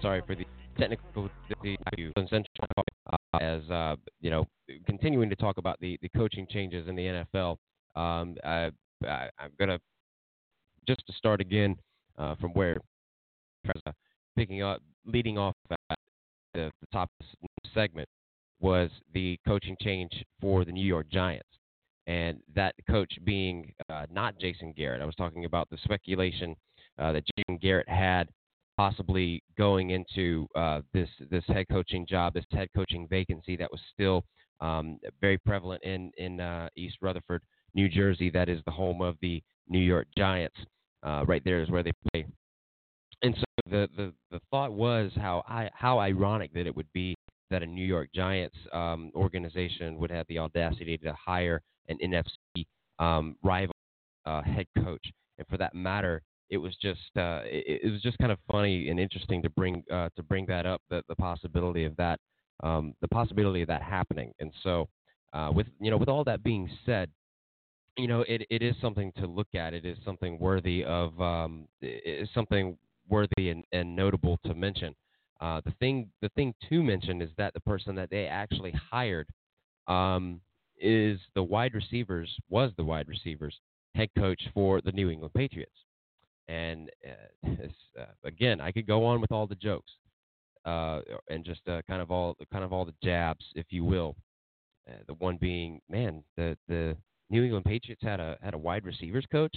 Speaker 2: sorry for the technical value uh, as uh, you know, continuing to talk about the, the coaching changes in the NFL. Um, I, I, am gonna just to start again uh, from where uh, picking up, leading off at the, the top segment was the coaching change for the New York Giants, and that coach being uh, not Jason Garrett. I was talking about the speculation uh, that Jason Garrett had possibly going into uh, this this head coaching job, this head coaching vacancy that was still um, very prevalent in in uh, East Rutherford, New Jersey. That is the home of the New York Giants. Uh, right there is where they play. And so the, the, the thought was how I, how ironic that it would be that a New York Giants um, organization would have the audacity to hire an NFC um, rival uh, head coach, and for that matter, it was just uh, it, it, was just kind of funny and interesting to bring uh, to bring that up the, the possibility of that um, the possibility of that happening. And so uh, with you know with all that being said, you know it, it is something to look at. It is something worthy of um, something worthy and, and notable to mention. Uh, the thing the thing to mention is that the person that they actually hired um, is the wide receivers was the wide receivers head coach for the New England Patriots. And uh, uh, again, I could go on with all the jokes uh, and just uh, kind of all kind of all the jabs, if you will. Uh, the one being, man, the the New England Patriots had a had a wide receivers coach.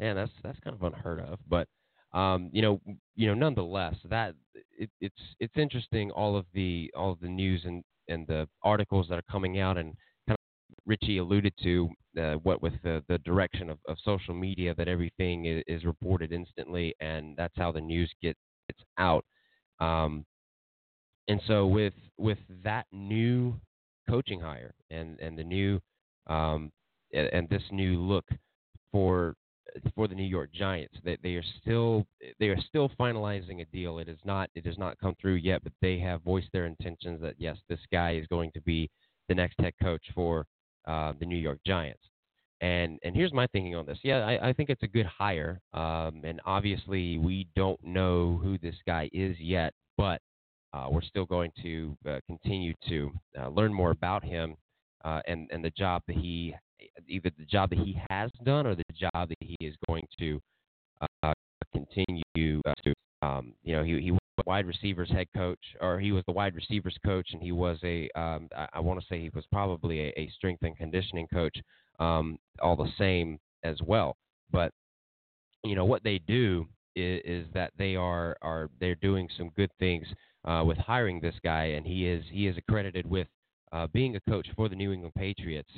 Speaker 2: Man, that's that's kind of unheard of. But um, you know, you know, nonetheless, that it, it's it's interesting all of the all of the news and and the articles that are coming out and Richie alluded to uh, what with the, the direction of, of social media that everything is, is reported instantly and that's how the news gets gets out. Um, and so with with that new coaching hire and and the new um, and, and this new look for for the New York Giants. They, they are still they are still finalizing a deal. It is not it has not come through yet, but they have voiced their intentions that yes, this guy is going to be the next head coach for uh, the New York Giants. And and here's my thinking on this. Yeah, I, I think it's a good hire. Um, and obviously we don't know who this guy is yet, but uh, we're still going to uh, continue to uh, learn more about him uh, and and the job that he either the job that he has done or the job that he is going to uh, continue to. Um, you know, he he wide receivers head coach, or he was the wide receivers coach, and he was a um, I, I want to say he was probably a, a strength and conditioning coach, um, all the same as well. But you know what they do is, is that they are are they're doing some good things uh, with hiring this guy, and he is he is accredited with uh, being a coach for the New England Patriots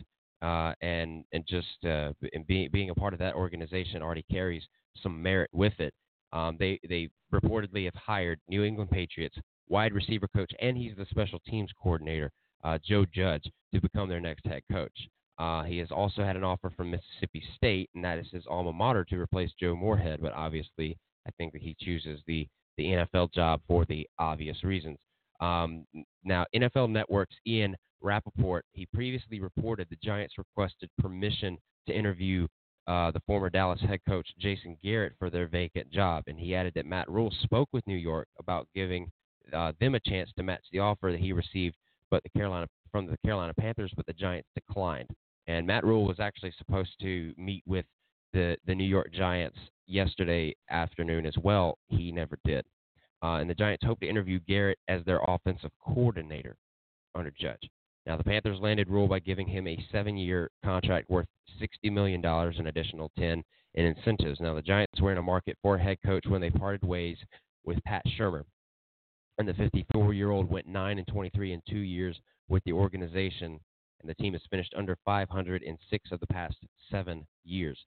Speaker 2: uh, and and just uh, and being being a part of that organization already carries some merit with it. Um, they they reportedly have hired New England Patriots wide receiver coach, and he's the special teams coordinator, uh, Joe Judge, to become their next head coach. Uh, he has also had an offer from Mississippi State, and that is his alma mater, to replace Joe Moorhead. But obviously, I think that he chooses the the NFL job for the obvious reasons. Um, now, NFL Network's Ian Rapoport, he previously reported the Giants requested permission to interview uh, the former Dallas head coach Jason Garrett for their vacant job, and he added that Matt Rhule spoke with New York about giving uh, them a chance to match the offer that he received, but the Carolina from the Carolina Panthers, but the Giants declined. And Matt Rhule was actually supposed to meet with the the New York Giants yesterday afternoon as well. He never did. Uh, and the Giants hope to interview Garrett as their offensive coordinator under Judge. Now, the Panthers landed Rhule by giving him a seven year contract worth $60 million, an additional 10 in incentives. Now, the Giants were in a market for a head coach when they parted ways with Pat Shurmur. And the 54 year old went 9 and 23 in two years with the organization, and the team has finished under 500 in six of the past seven years.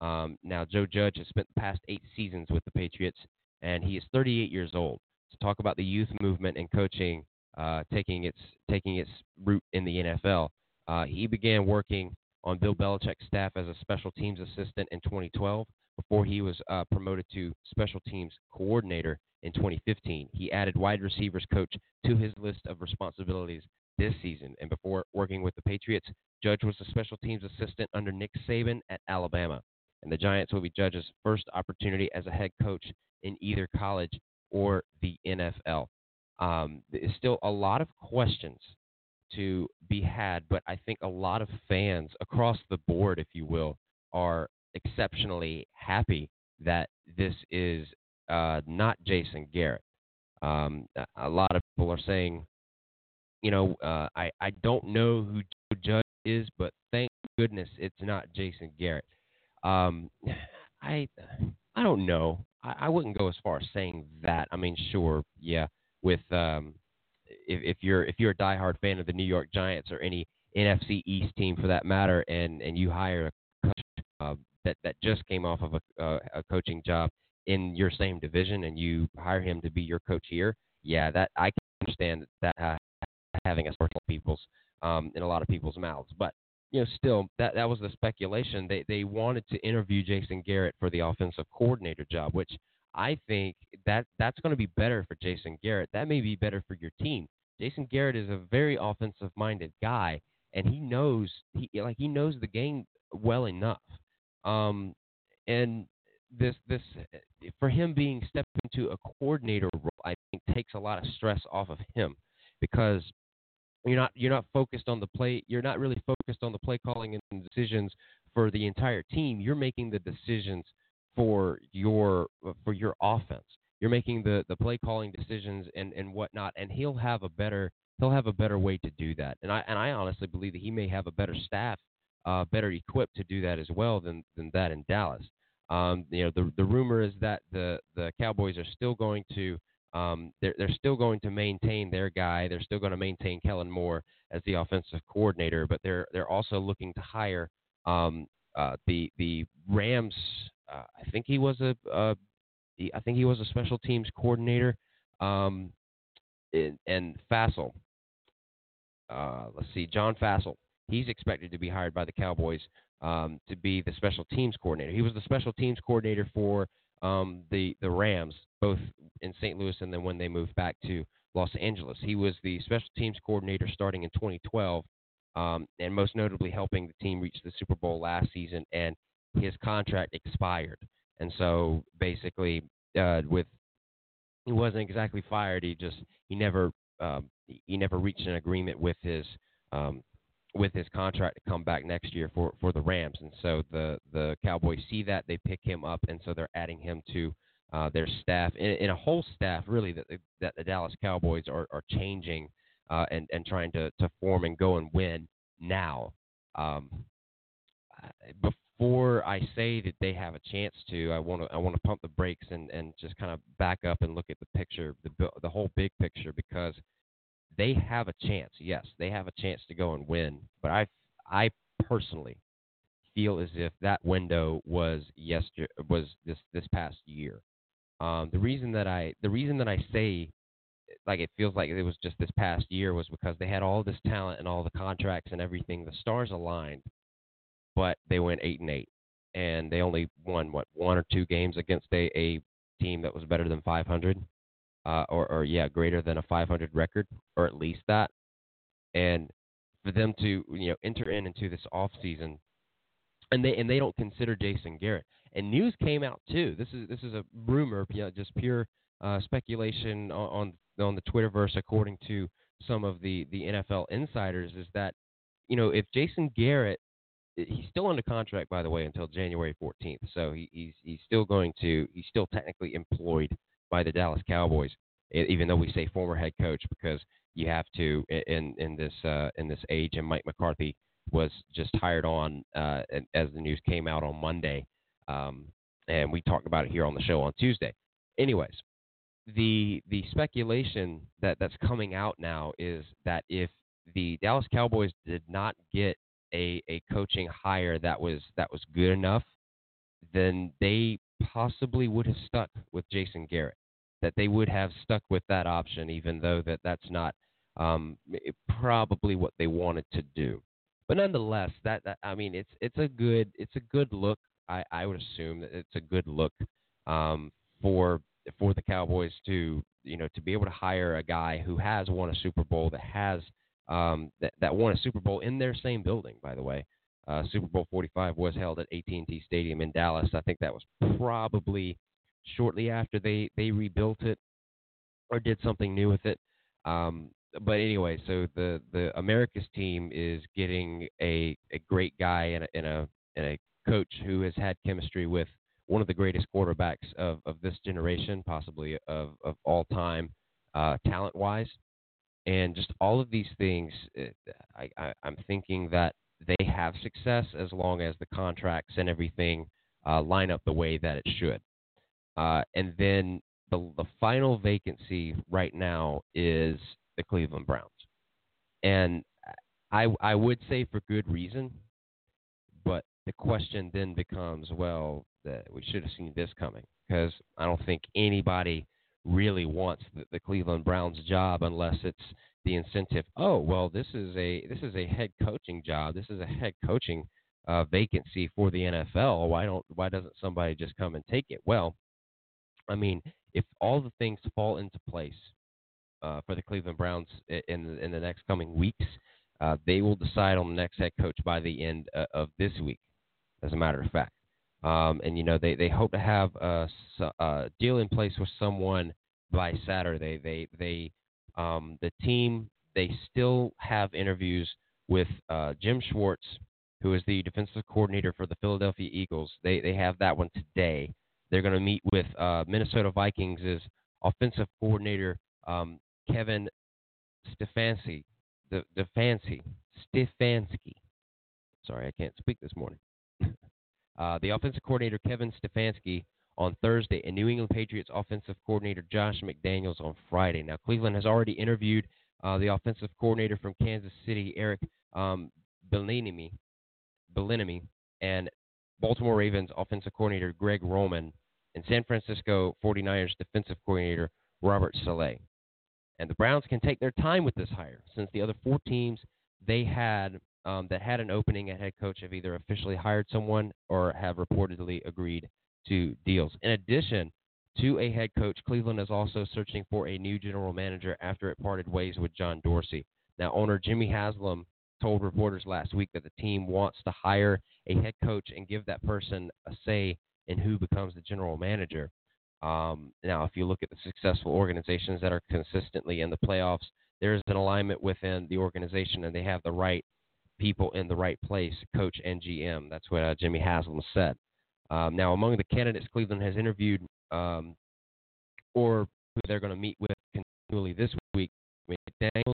Speaker 2: Um, now, Joe Judge has spent the past eight seasons with the Patriots, and he is 38 years old. To talk about the youth movement and coaching uh, taking its taking its root in the NFL. Uh, he began working on Bill Belichick's staff as a special teams assistant in 2012 before he was uh, promoted to special teams coordinator in 2015. He added wide receivers coach to his list of responsibilities this season. And before working with the Patriots, Judge was a special teams assistant under Nick Saban at Alabama. And the Giants will be Judge's first opportunity as a head coach in either college or the NFL. Um, there's still a lot of questions to be had, but I think a lot of fans across the board, if you will, are exceptionally happy that this is uh, not Jason Garrett. Um, a lot of people are saying, you know, uh, I I don't know who Joe Judge is, but thank goodness it's not Jason Garrett. Um, I I don't know. I, I wouldn't go as far as saying that. I mean, sure, yeah, with um, if, if you're if you're a diehard fan of the New York Giants or any NFC East team for that matter, and and you hire a coach uh, that that just came off of a, uh, a coaching job in your same division, and you hire him to be your coach here, yeah, that I can understand that uh, having a sort of people's um, in a lot of people's mouths, but you know, still that that was the speculation. They they wanted to interview Jason Garrett for the offensive coordinator job, which I think that that's going to be better for Jason Garrett. That may be better for your team. Jason Garrett is a very offensive minded guy, and he knows he like he knows the game well enough. Um, and this this for him being stepped into a coordinator role, I think takes a lot of stress off of him because you're not you're not focused on the play. You're not really focused on the play calling and decisions for the entire team. You're making the decisions for your for your offense. You're making the the play calling decisions and and whatnot, and he'll have a better he'll have a better way to do that. And I and I honestly believe that he may have a better staff, uh, better equipped to do that as well than than that in Dallas. Um, you know, the the rumor is that the the Cowboys are still going to um, they're they're still going to maintain their guy. They're still going to maintain Kellen Moore as the offensive coordinator, but they're they're also looking to hire um, uh, the the Rams. Uh, I think he was a uh, I think he was a special teams coordinator. Um, in, and Fassel. Uh, let's see, John Fassel. He's expected to be hired by the Cowboys um, to be the special teams coordinator. He was the special teams coordinator for um, the the Rams, both in St. Louis and then when they moved back to Los Angeles. He was the special teams coordinator starting in 2012, um, and most notably helping the team reach the Super Bowl last season. And his contract expired, and so basically, uh, with he wasn't exactly fired. He just he never um, he never reached an agreement with his um, with his contract to come back next year for for the Rams, and so the the Cowboys see that they pick him up, and so they're adding him to uh, their staff in, in, a whole staff really that that the Dallas Cowboys are are changing uh, and and trying to to form and go and win now. Um, before I say that they have a chance to, I want to I want to pump the brakes and and just kind of back up and look at the picture, the the whole big picture because they have a chance. Yes, they have a chance to go and win. But I, I personally feel as if that window was yesterday was this this past year. Um, the reason that I the reason that I say like it feels like it was just this past year was because they had all this talent and all the contracts and everything. The stars aligned, but they went eight and eight, and they only won what one or two games against a, a team that was better than 500 uh, or, or yeah, greater than a 500 record, or at least that. And for them to you know enter in into this off season, and they and they don't consider Jason Garrett. And news came out too. This is this is a rumor, you know, just pure uh, speculation on, on on the Twitterverse, according to some of the the NFL insiders, is that you know if Jason Garrett he's still under contract by the way until January 14th. So he, he's he's still going to he's still technically employed by the Dallas Cowboys, even though we say former head coach because you have to in in this uh, in this age. And Mike McCarthy was just hired on uh, as the news came out on Monday, um, and we talked about it here on the show on Tuesday. Anyways, the the speculation that that's coming out now is that if the Dallas Cowboys did not get a, a coaching hire that was that was good enough, then they possibly would have stuck with Jason Garrett. That they would have stuck with that option, even though that that's not um, probably what they wanted to do. But nonetheless, that, that I mean, it's it's a good it's a good look. I, I would assume that it's a good look um, for for the Cowboys to you know to be able to hire a guy who has won a Super Bowl that has um, that that won a Super Bowl in their same building, by the way. Uh, Super Bowl 45 was held at AT&T Stadium in Dallas. I think that was probably shortly after they they rebuilt it or did something new with it. Um, but anyway, so the the America's team is getting a a great guy and a, and a and a coach who has had chemistry with one of the greatest quarterbacks of, of this generation, possibly of, of all time, uh, talent wise. And just all of these things, I, I, I'm thinking that they have success as long as the contracts and everything uh, line up the way that it should. Uh, and then the, the final vacancy right now is the Cleveland Browns. And I, I would say for good reason, but the question then becomes, well, we should have seen this coming because I don't think anybody really wants the, the Cleveland Browns job unless it's the incentive. Oh, well, this is a this is a head coaching job. This is a head coaching uh, vacancy for the NFL. Why don't why doesn't somebody just come and take it? Well, I mean, if all the things fall into place uh, for the Cleveland Browns in in the next coming weeks, uh, they will decide on the next head coach by the end uh, of this week. As a matter of fact, um, and you know they, they hope to have a, a, deal in place with someone by Saturday. They they um, the team they still have interviews with uh, Jim Schwartz, who is the defensive coordinator for the Philadelphia Eagles. They they have that one today. They're going to meet with uh, Minnesota Vikings' offensive coordinator um, Kevin Stefanski. The Stefanski. Stefanski. Sorry, I can't speak this morning. Uh, the offensive coordinator Kevin Stefanski on Thursday, and New England Patriots offensive coordinator Josh McDaniels on Friday. Now, Cleveland has already interviewed uh, the offensive coordinator from Kansas City, Eric um, Bieniemy, and Baltimore Ravens offensive coordinator Greg Roman, and San Francisco 49ers defensive coordinator Robert Saleh. And the Browns can take their time with this hire since the other four teams they had um, that had an opening at head coach have either officially hired someone or have reportedly agreed to deals. In addition to a head coach, Cleveland is also searching for a new general manager after it parted ways with John Dorsey. Now, owner Jimmy Haslam told reporters last week that the team wants to hire a head coach and give that person a say in who becomes the general manager. Um, now, if you look at the successful organizations that are consistently in the playoffs, there's an alignment within the organization, and they have the right people in the right place, coach and GM. That's what uh, Jimmy Haslam said. Um, now, among the candidates Cleveland has interviewed um, or who they're going to meet with continually this week, McDaniels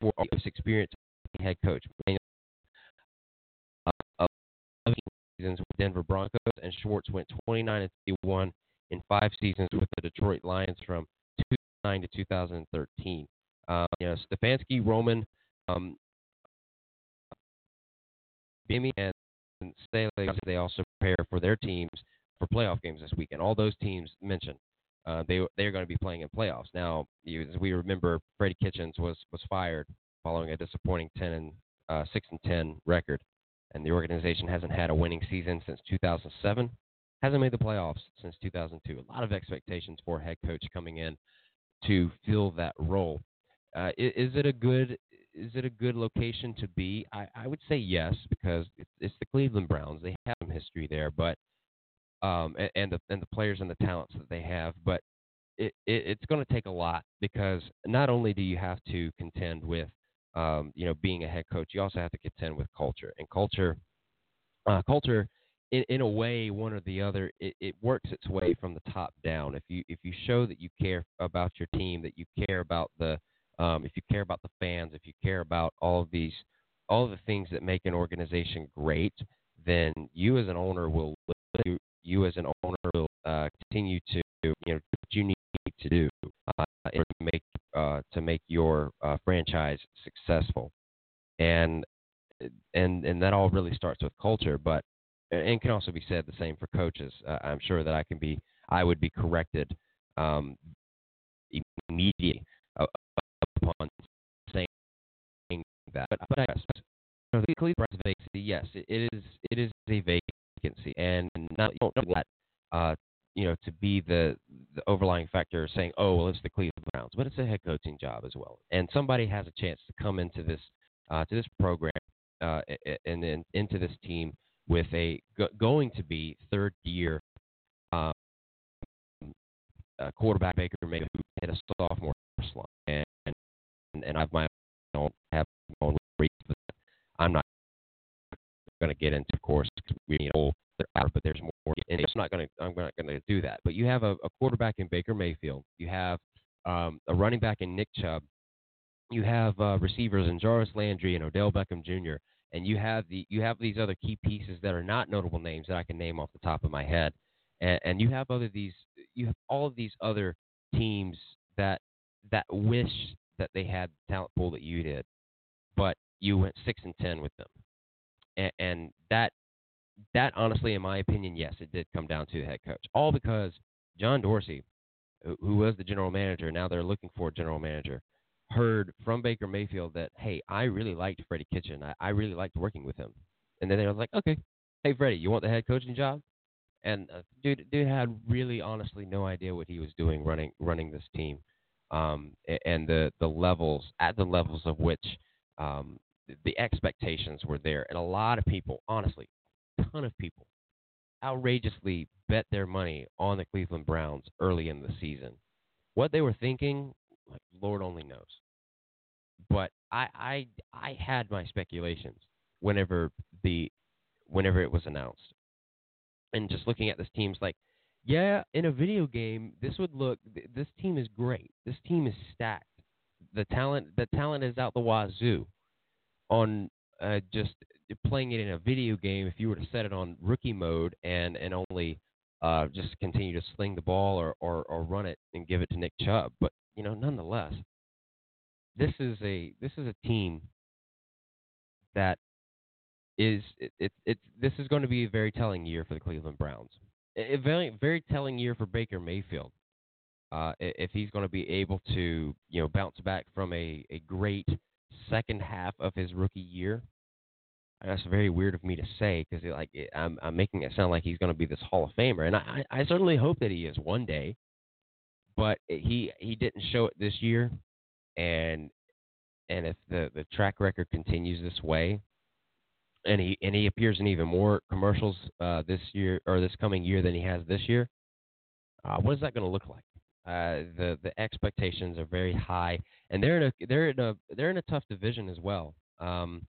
Speaker 2: for his experience head coach. Uh, seasons with Denver Broncos, and Schwartz went 29 and 31 in five seasons with the Detroit Lions from 2009 to 2013. Uh, you know, Stefanski, Roman, um, Bieniemy, and Staley, they also prepare for their teams for playoff games this weekend. all those teams mentioned uh, they they are going to be playing in playoffs. Now, you, as we remember, Freddie Kitchens was was fired following a disappointing 10 and uh, 6 and 10 record, and the organization hasn't had a winning season since 2007. Hasn't made the playoffs since 2002. A lot of expectations for a head coach coming in to fill that role. Uh, is, is it a good is it a good location to be? I, I would say yes because it's, it's the Cleveland Browns. They have some history there, but um, and, and the and the players and the talents that they have, but it, it it's going to take a lot because not only do you have to contend with um, you know being a head coach, you also have to contend with culture and culture. Uh, culture, in, in a way, one or the other, it, it works its way from the top down. If you if you show that you care about your team, that you care about the um, if you care about the fans, if you care about all of these, all of the things that make an organization great, then you as an owner will you, you as an owner will uh, continue to you know what you need to do uh, to make uh, to make your uh, franchise successful, and and and that all really starts with culture, but and can also be said the same for coaches. Uh, I'm sure that I can be I would be corrected um, immediately upon saying that. But, but I guess the vacancy, yes, it, it is it is a vacancy, and not you don't know that uh, you know to be the the overlying factor saying, oh well, it's the Cleveland Browns, but it's a head coaching job as well, and somebody has a chance to come into this uh, to this program uh, and then into this team with a go, going to be third year um, quarterback Baker Mayfield hit a sophomore slump and and I've my own have my own reasons. I'm not going to get into, of course, we need a whole out, but there's more. And it's not going to. I'm not going to do that. But you have a, a quarterback in Baker Mayfield. You have um, a running back in Nick Chubb. You have uh, receivers in Jarvis Landry and Odell Beckham Jr. And you have the you have these other key pieces that are not notable names that I can name off the top of my head. And, and you have other these you have all of these other teams that that wish that they had the talent pool that you did, but you went six and ten with them. and, and that that honestly, in my opinion, yes, it did come down to the head coach. All because John Dorsey, who was the general manager, now they're looking for a general manager, heard from Baker Mayfield that, hey, I really liked Freddie Kitchen. I, I really liked working with him. And then they were like, okay, hey, Freddie, you want the head coaching job? And uh, dude, dude had really, honestly, no idea what he was doing running running this team, um, and the the levels at the levels of which um, the expectations were there, and a lot of people, honestly, a ton of people outrageously bet their money on the Cleveland Browns early in the season. What they were thinking, like Lord only knows. But I I I had my speculations whenever the whenever it was announced. And just looking at this team's like, yeah, in a video game, this would look this team is great. This team is stacked. The talent the talent is out the wazoo. On uh, just playing it in a video game, if you were to set it on rookie mode and and only uh, just continue to sling the ball or, or or run it and give it to Nick Chubb, but you know, nonetheless, this is a this is a team that is it, it, it this is going to be a very telling year for the Cleveland Browns. A very very telling year for Baker Mayfield. Uh, if he's going to be able to you know bounce back from a, a great second half of his rookie year that's very weird of me to say because like it, I'm I'm making it sound like he's going to be this Hall of Famer, and I I certainly hope that he is one day. But he he didn't show it this year, and and if the the track record continues this way, and he and he appears in even more commercials uh, this year or this coming year than he has this year, uh, what is that going to look like? Uh, the the expectations are very high, and they're in a they're in a they're in a tough division as well. Um,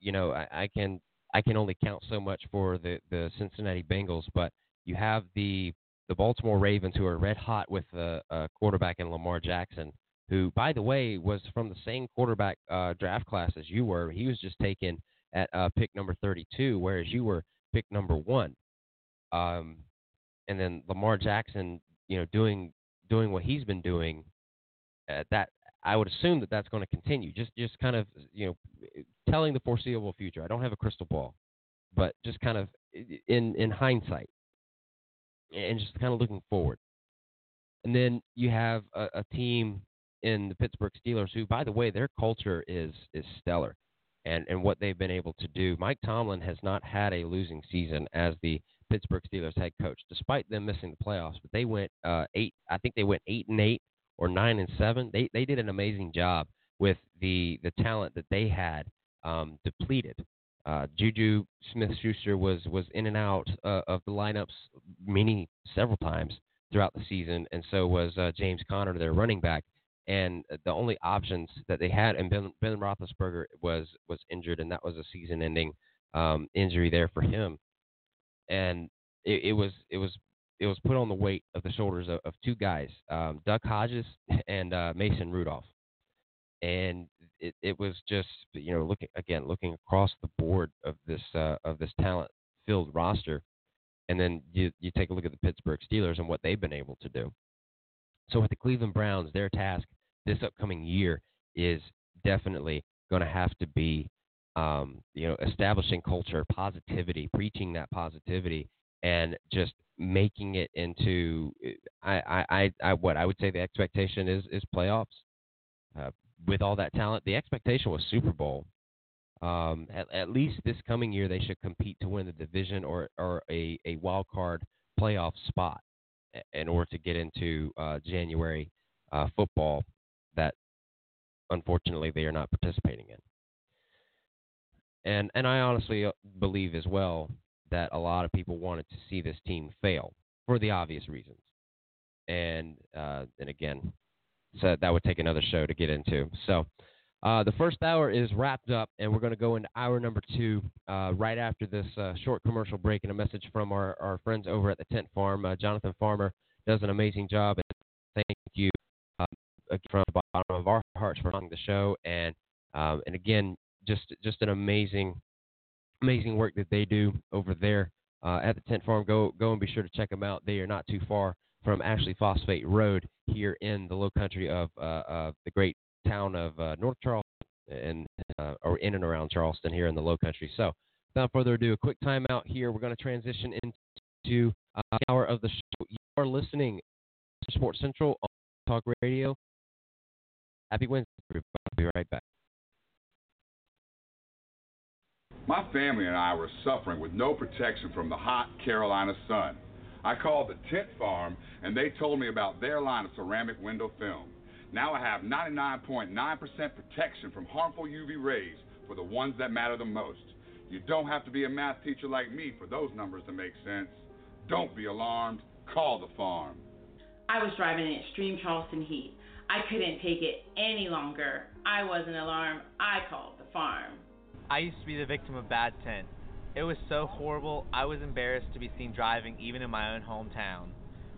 Speaker 2: you know, I, I can I can only count so much for the the Cincinnati Bengals, but you have the the Baltimore Ravens who are red hot with a, a quarterback in Lamar Jackson, who by the way was from the same quarterback uh, draft class as you were. He was just taken at uh, pick number 32, whereas you were pick number one. Um, and then Lamar Jackson, you know, doing doing what he's been doing, uh, that I would assume that that's going to continue. Just just kind of you know telling the foreseeable future. I don't have a crystal ball, but just kind of in in hindsight, and just kind of looking forward. And then you have a, a team in the Pittsburgh Steelers, who, by the way, their culture is is stellar, and and what they've been able to do. Mike Tomlin has not had a losing season as the Pittsburgh Steelers head coach, despite them missing the playoffs. But they went uh, eight. I think they went eight and eight or nine and seven. They they did an amazing job with the the talent that they had um, depleted. Uh, Juju Smith-Schuster was was in and out uh, of the lineups many several times throughout the season, and so was uh, James Conner, their running back. And the only options that they had, and Ben, ben Roethlisberger was was injured, and that was a season-ending um, injury there for him. And it, it was it was it was put on the weight of the shoulders of, of two guys, um, Duck Hodges and uh, Mason Rudolph, and it, it was just you know looking again looking across the board of this uh, of this talent filled roster, and then you you take a look at the Pittsburgh Steelers and what they've been able to do. So with the Cleveland Browns, their task this upcoming year is definitely going to have to be um, you know establishing culture, positivity, preaching that positivity, and just making it into I, I, I, what I would say the expectation is is playoffs. Uh, with all that talent, the expectation was Super Bowl. Um, at, at, least this coming year, they should compete to win the division or or a, a wild card playoff spot in order to get into uh, January uh, football. Unfortunately they are not participating in. And and I honestly uh, believe as well that a lot of people wanted to see this team fail for the obvious reasons. And uh, and again, so that would take another show to get into. So uh, the first hour is wrapped up, and we're going to go into hour number two uh, right after this uh, short commercial break and a message from our, our friends over at the Tent Farm. Uh, Jonathan Farmer does an amazing job, and thank you from the bottom of our hearts for following the show. And um, and again, just just an amazing amazing work that they do over there uh, at the Tent Farm. Go go and be sure to check them out. They are not too far from Ashley Phosphate Road here in the low country of uh, the great town of uh, North Charleston and uh, or in and around Charleston here in the low country. So without further ado, a quick timeout here. We're going to transition into uh, the hour of the show. You are listening to Sports Central on Talk Radio. Happy Wednesday, everybody. I'll be right back.
Speaker 8: My family and I were suffering with no protection from the hot Carolina sun. I called the Tint Farm and they told me about their line of ceramic window film. Now I have 99.9% protection from harmful UV rays for the ones that matter the most. You don't have to be a math teacher like me for those numbers to make sense. Don't be alarmed. Call the farm.
Speaker 9: I was driving in extreme Charleston heat. I couldn't take it any longer. I wasn't alarmed. I called the farm.
Speaker 10: I used to be the victim of bad tent. It was so horrible, I was embarrassed to be seen driving even in my own hometown.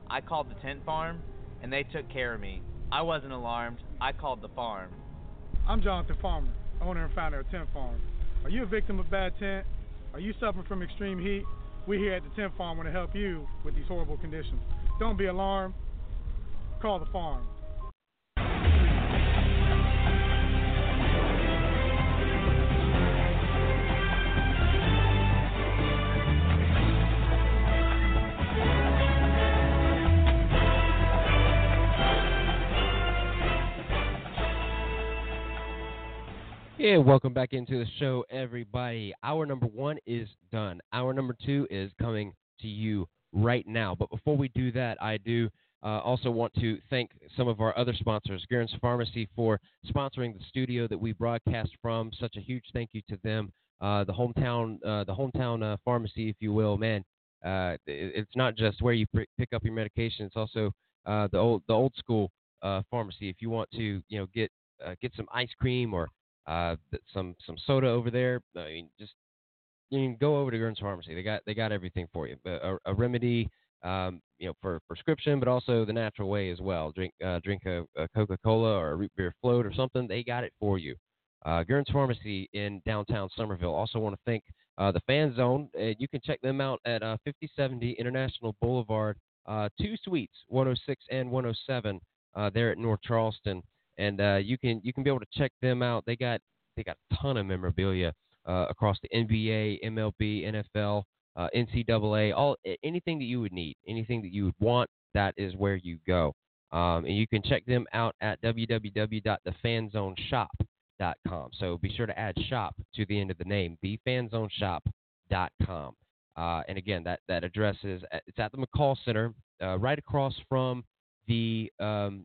Speaker 10: I called the tint farm, and they took care of me. I wasn't alarmed. I called the farm.
Speaker 11: I'm Jonathan Farmer, owner and founder of Tint Farm. Are you a victim of bad tent? Are you suffering from extreme heat? We here at the Tint Farm want to help you with these horrible conditions. Don't be alarmed. Call the farm.
Speaker 2: Yeah, welcome back into the show, everybody. Hour number one is done. Hour number two is coming to you right now. But before we do that, I do uh, also want to thank some of our other sponsors, Guerin's Pharmacy, for sponsoring the studio that we broadcast from. Such a huge thank you to them. Uh, the hometown, uh, the hometown uh, pharmacy, if you will, man. Uh, it, it's not just where you pr- pick up your medication; it's also uh, the old, the old school pharmacy. If you want to, you know, get get some ice cream or uh, some some soda over there. I mean, just you can go over to Guerin's Pharmacy. They got they got everything for you. A, a remedy, um, you know, for prescription, but also the natural way as well. Drink uh, drink a, a Coca Cola or a root beer float or something. They got it for you. Uh, Guerin's Pharmacy in downtown Summerville. Also want to thank uh, the Fan Zone. Uh, you can check them out at uh, 5070 International Boulevard, uh, two suites, 106 and 107, uh, there at North Charleston and uh, you can you can be able to check them out. They got they got a ton of memorabilia uh, across the NBA, MLB, NFL, uh, NCAA, all anything that you would need, anything that you would want. That is where you go, um, and you can check them out at www.thefanzoneshop.com. So be sure to add shop to the end of the name, thefanzoneshop.com. Uh, and again, that, that address is it's at the McCall Center, uh, right across from the um,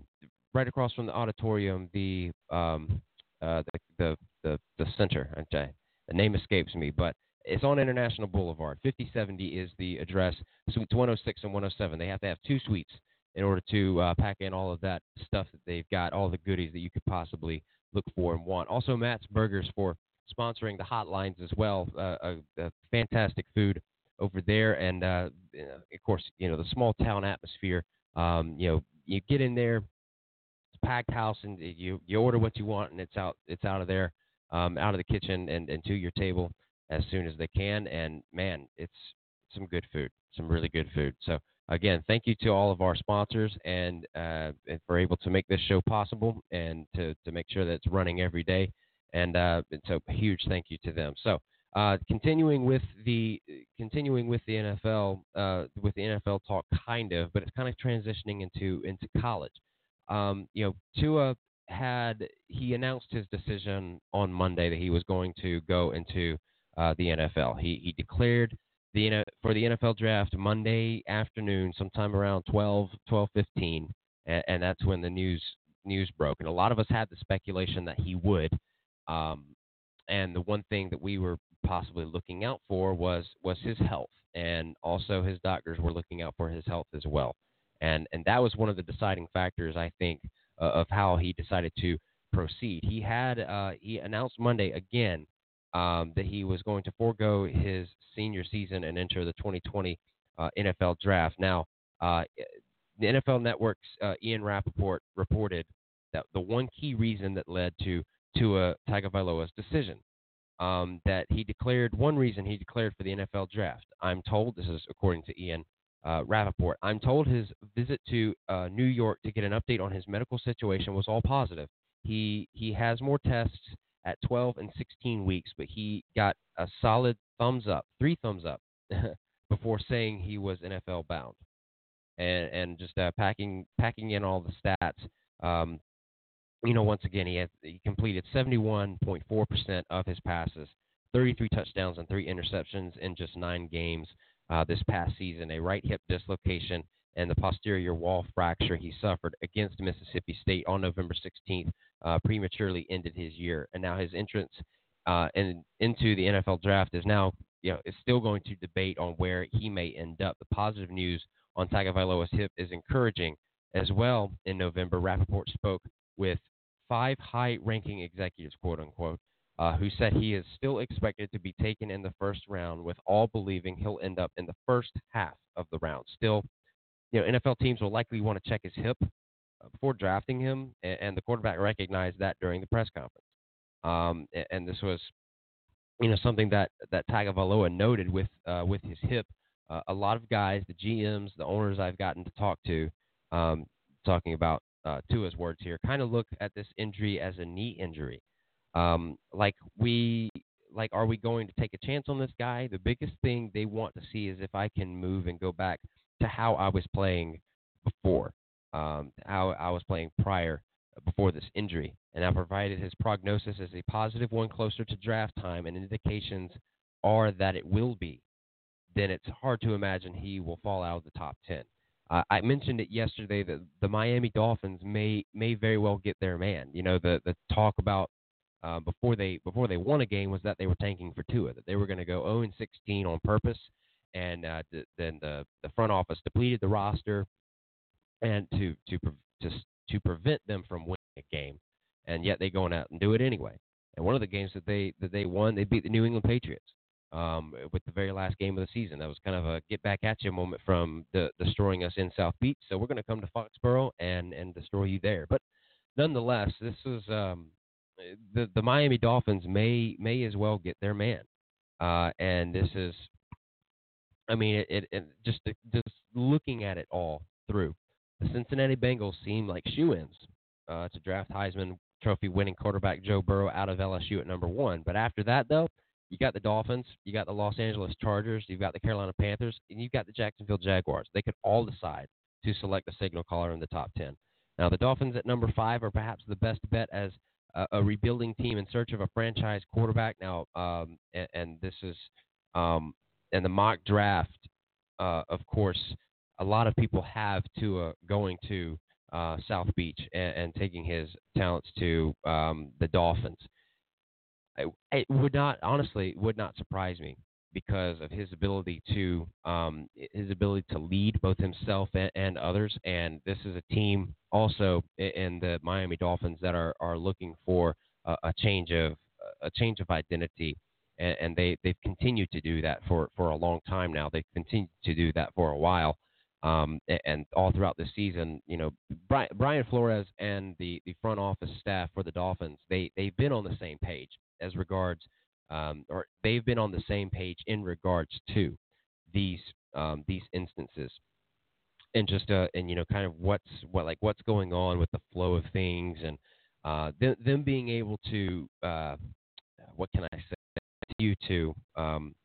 Speaker 2: right across from the auditorium, the um, uh, the, the, the the center. Okay, the name escapes me, but it's on International Boulevard. 5070 is the address. Suites 106 and 107. They have to have two suites in order to uh, pack in all of that stuff that they've got, all the goodies that you could possibly look for and want. Also, Matt's Burgers for sponsoring the hotlines as well. Uh, a, a, fantastic food over there, and uh, of course, you know the small town atmosphere. Um, you know, you get in there, packed house, and you you order what you want, and it's out it's out of there, um, out of the kitchen and, and to your table as soon as they can. And man, it's some good food, some really good food. So again, thank you to all of our sponsors and, uh, and for able to make this show possible and to to make sure that it's running every day. And, uh, and so huge thank you to them. So. Uh, continuing with the continuing with the NFL uh, with the NFL talk, kind of, but it's kind of transitioning into into college um, you know, Tua had he announced his decision on Monday that he was going to go into uh, the NFL. He he declared the for the NFL draft Monday afternoon, sometime around 12 12:15, and, and that's when the news news broke. And a lot of us had the speculation that he would. Um, and the one thing that we were possibly looking out for was was his health, and also his doctors were looking out for his health as well and and that was one of the deciding factors I think uh, of how he decided to proceed. He had uh, he announced Monday again um, that he was going to forego his senior season and enter the 2020 uh, NFL draft. Now, uh, the NFL Network's uh, Ian Rapoport reported that the one key reason that led to Tua Tagovailoa's decision um, that he declared one reason he declared for the NFL draft. I'm told this is according to Ian uh, Rapoport. I'm told his visit to uh, New York to get an update on his medical situation was all positive. He he has more tests at 12 and 16 weeks, but he got a solid thumbs up, three thumbs up, before saying he was NFL bound, and and just uh, packing packing in all the stats. Um, you know, once again, he, had, he completed 71.4% of his passes, 33 touchdowns and three interceptions in just nine games uh, this past season. A right hip dislocation and the posterior wall fracture he suffered against Mississippi State on November 16th uh, prematurely ended his year, and now his entrance uh, in, into the NFL draft is now you know is still going to debate on where he may end up. The positive news on Tagovailoa's hip is encouraging as well. In November, Rapoport spoke with five high-ranking executives, quote unquote, uh, who said he is still expected to be taken in the first round, with all believing he'll end up in the first half of the round. Still, you know, NFL teams will likely want to check his hip uh, before drafting him, and, and the quarterback recognized that during the press conference. Um, and, and this was, you know, something that that Tagovailoa noted with uh, with his hip. Uh, a lot of guys, the GMs, the owners I've gotten to talk to, um, talking about uh, Tua's words here, kind of look at this injury as a knee injury. Um, like we, like, are we going to take a chance on this guy? The biggest thing they want to see is if I can move and go back to how I was playing before, um, how I was playing prior before this injury. And I provided his prognosis as a positive one closer to draft time, and indications are that it will be. Then it's hard to imagine he will fall out of the top 10. Uh, I mentioned it yesterday that the Miami Dolphins may may very well get their man. You know, the the talk about uh, before they before they won a game was that they were tanking for Tua, that they were going to go 0 16 on purpose, and uh, th- then the the front office depleted the roster, and to to to to prevent them from winning a game, and yet they going out and do it anyway. And one of the games that they that they won, they beat the New England Patriots um, with the very last game of the season. That was kind of a get back at you moment from the, destroying us in South Beach. So we're going to come to Foxborough and and destroy you there. But nonetheless, this is um, the the Miami Dolphins may may as well get their man, uh, and this is, I mean, it, it, it just just looking at it all through, the Cincinnati Bengals seem like shoe-ins uh, to draft Heisman Trophy winning quarterback Joe Burrow out of LSU at number one. But after that, though, you got the Dolphins, you got the Los Angeles Chargers, you've got the Carolina Panthers, and you've got the Jacksonville Jaguars. They could all decide to select a signal caller in the top 10. Now, the Dolphins at number five are perhaps the best bet as a, rebuilding team in search of a franchise quarterback. Now, um, and, and, this is, um, and the mock draft, uh, of course, a lot of people have Tua going to uh, South Beach and, and, taking his talents to um, the Dolphins it would not honestly would not surprise me because of his ability to um, his ability to lead both himself and, and, others. And this is a team also in the Miami Dolphins that are, are looking for a, a change of a change of identity. And, and, they they've continued to do that for, for a long time now. They've continued to do that for a while. Um, and all throughout the season, you know, Brian, Brian Flores and the, the front office staff for the Dolphins, they, they've been on the same page as regards, um, or they've been on the same page in regards to these um, these instances, and just uh, and you know kind of what's what like what's going on with the flow of things, and uh, them, them being able to uh, what can I say you to um,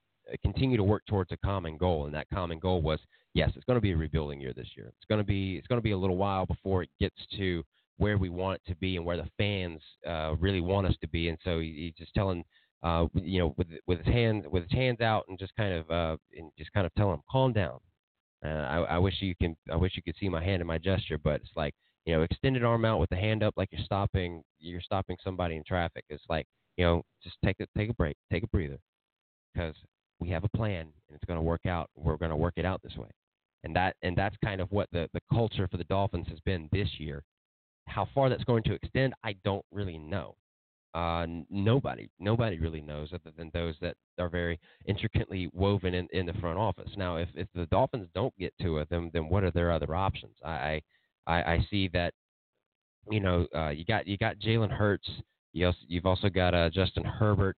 Speaker 2: continue to work towards a common goal, and that common goal was yes, it's going to be a rebuilding year this year. It's going to be it's going to be a little while before it gets to where we want it to be and where the fans uh, really want us to be. And so he, he's just telling, uh, you know, with with his hands with his hands out and just kind of uh, and just kind of telling him, calm down. Uh, I, I wish you can. I wish you could see my hand and my gesture, but it's like you know, extended arm out with the hand up, like you're stopping. You're stopping somebody in traffic. It's like you know, just take a take a break, take a breather, because we have a plan and it's going to work out. We're going to work it out this way, and that and that's kind of what the the culture for the Dolphins has been this year how far that's going to extend, I don't really know. Uh, nobody, nobody really knows other than those that are very intricately woven in, in the front office. Now, if, if the Dolphins don't get to it, then then what are their other options? I I, I see that you know uh, you got you got Jalen Hurts. You also, you've also got uh, Justin Herbert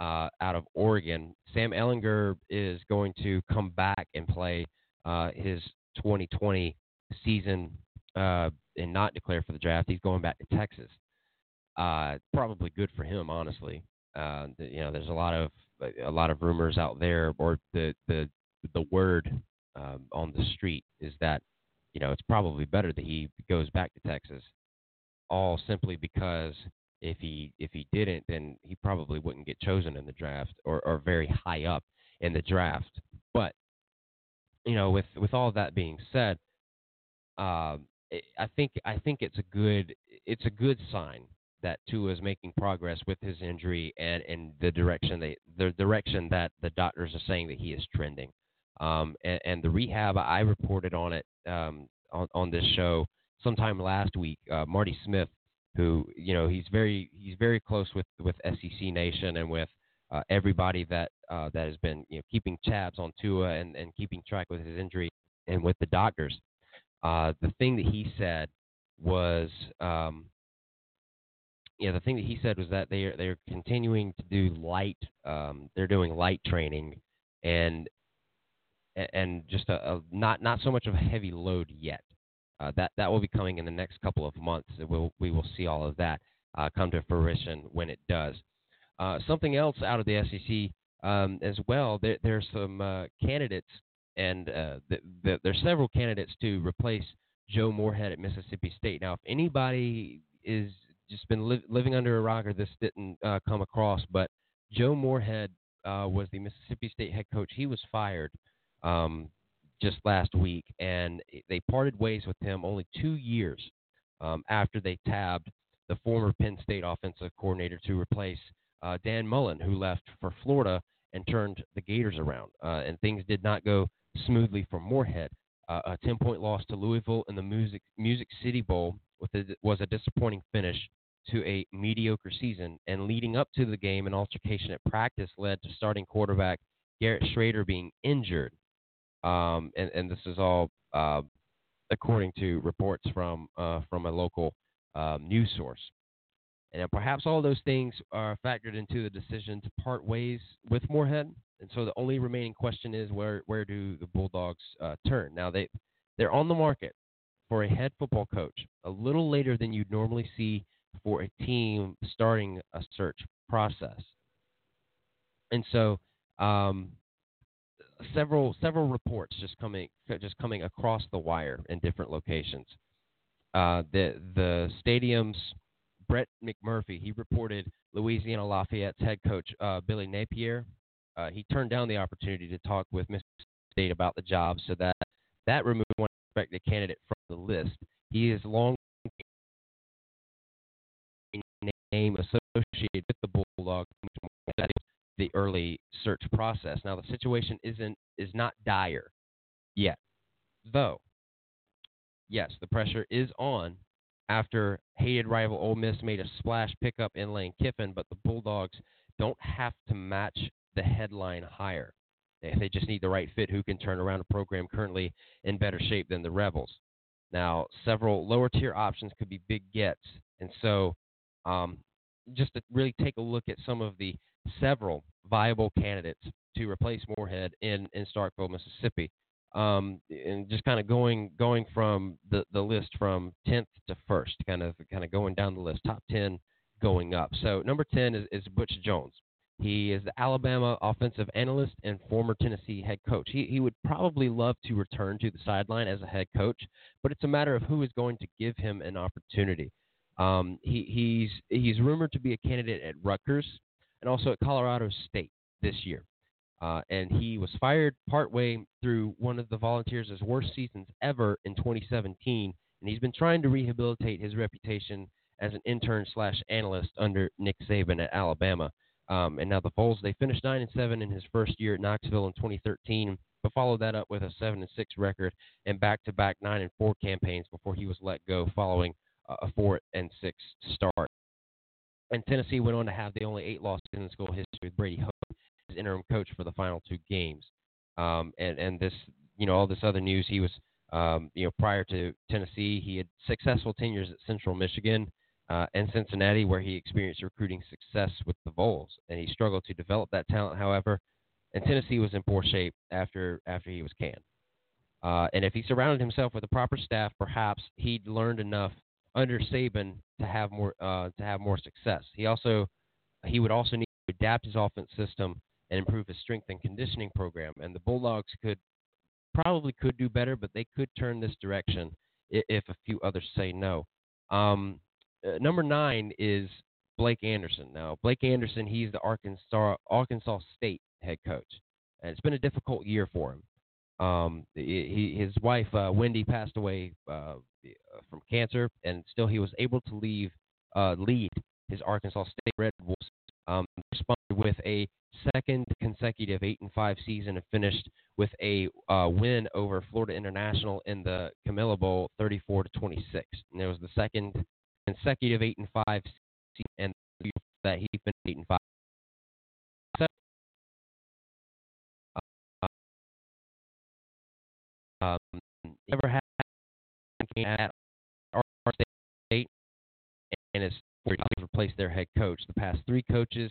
Speaker 2: uh, out of Oregon. Sam Ehlinger is going to come back and play uh, his 2020 season uh, and not declare for the draft. He's going back to Texas. Uh, probably good for him, honestly. Uh, you know, there's a lot of a lot of rumors out there, or the the the word um, on the street is that you know it's probably better that he goes back to Texas, all simply because if he if he didn't, then he probably wouldn't get chosen in the draft or, or very high up in the draft. But you know, with with all that being said, uh, I think I think it's a good it's a good sign that Tua is making progress with his injury and in the direction they the direction that the doctors are saying that he is trending. Um, and, and, the rehab I reported on it um, on, on this show sometime last week. Uh, Marty Smith, who you know he's very he's very close with with SEC Nation and with uh, everybody that uh, that has been you know keeping tabs on Tua and, and keeping track with his injury and with the doctors. Uh, the thing that he said was um, yeah, the thing that he said was that they are they're continuing to do light. Um, they're doing light training, and and just a, a, not not so much of a heavy load yet. Uh, that that will be coming in the next couple of months. We'll we will see all of that uh, come to fruition when it does. Uh, something else out of the SEC um, as well. There, there's some uh, candidates, and uh, the, the, there's several candidates to replace Joe Moorhead at Mississippi State. Now, if anybody is just been li- living under a rock or this didn't uh, come across, but Joe Moorhead uh, was the Mississippi State head coach. He was fired um, just last week, and they parted ways with him only two years um, after they tabbed the former Penn State offensive coordinator to replace uh, Dan Mullen, who left for Florida and turned the Gators around. Uh, and things did not go smoothly for Moorhead. Uh, a 10 point loss to Louisville in the Music, Music City Bowl a, was a disappointing finish to a mediocre season, and leading up to the game, an altercation at practice led to starting quarterback Garrett Shrader being injured. Um, and, and, this is all uh, according to reports from uh, from a local um, news source. And perhaps all those things are factored into the decision to part ways with Moorhead. And so the only remaining question is where where do the Bulldogs uh, turn? Now they they're on the market for a head football coach a little later than you'd normally see for a team starting a search process. And so, um, several several reports just coming just coming across the wire in different locations. Uh, the the stadium's Brett McMurphy he reported Louisiana Lafayette's head coach uh, Billy Napier. Uh, he turned down the opportunity to talk with Mississippi State about the job, so that that removed one expected candidate from the list. He is long name associated with the Bulldog the early search process. Now the situation isn't is not dire yet, though. Yes, the pressure is on after hated rival Ole Miss made a splash pickup in Lane Kiffin, but the Bulldogs don't have to match the headline hire. They just need the right fit who can turn around a program currently in better shape than the Rebels. Now, several lower tier options could be big gets, and so um, just to really take a look at some of the several viable candidates to replace Moorhead in, in Starkville, Mississippi. Um, and just kind of going going from the, the list from 10th to first, kind of kind of going down the list, top 10 going up. So number 10 is, is Butch Jones. He is the Alabama offensive analyst and former Tennessee head coach. He, he would probably love to return to the sideline as a head coach, but it's a matter of who is going to give him an opportunity. Um, he, he's he's rumored to be a candidate at Rutgers and also at Colorado State this year. Uh, and he was fired partway through one of the Volunteers' worst seasons ever in 2017. And he's been trying to rehabilitate his reputation as an intern slash analyst under Nick Saban at Alabama. Um, and now the Vols they finished nine and seven in his first year at Knoxville in 2013, but followed that up with a seven and six record and back to back nine and four campaigns before he was let go following a four and six start. And Tennessee went on to have the only eight losses in school history with Brady Hoke as interim coach for the final two games. Um, and and this, you know, all this other news. He was, um, you know, prior to Tennessee, he had successful tenures at Central Michigan uh, and Cincinnati, where he experienced recruiting success with the Vols, and he struggled to develop that talent. However, and Tennessee was in poor shape after after he was canned. Uh, and if he surrounded himself with the proper staff, perhaps he'd learned enough under Saban to have more uh, to have more success. He also he would also need to adapt his offense system and improve his strength and conditioning program. And the Bulldogs could probably could do better, but they could turn this direction if, if a few others say no. Um, uh, number nine is Blake Anderson. Now, Blake Anderson, he's the Arkansas Arkansas State head coach, and it's been a difficult year for him. Um, he, his wife uh, Wendy passed away uh, from cancer, and still he was able to leave uh, lead his Arkansas State Red Wolves. Um, responded with a second consecutive eight and five season and finished with a uh, win over Florida International in the Camellia Bowl, 34 to 26. And it was the second consecutive eight and five season, and that he finished eight and five. Um, ever had at our state and has replaced their head coach. The past three coaches,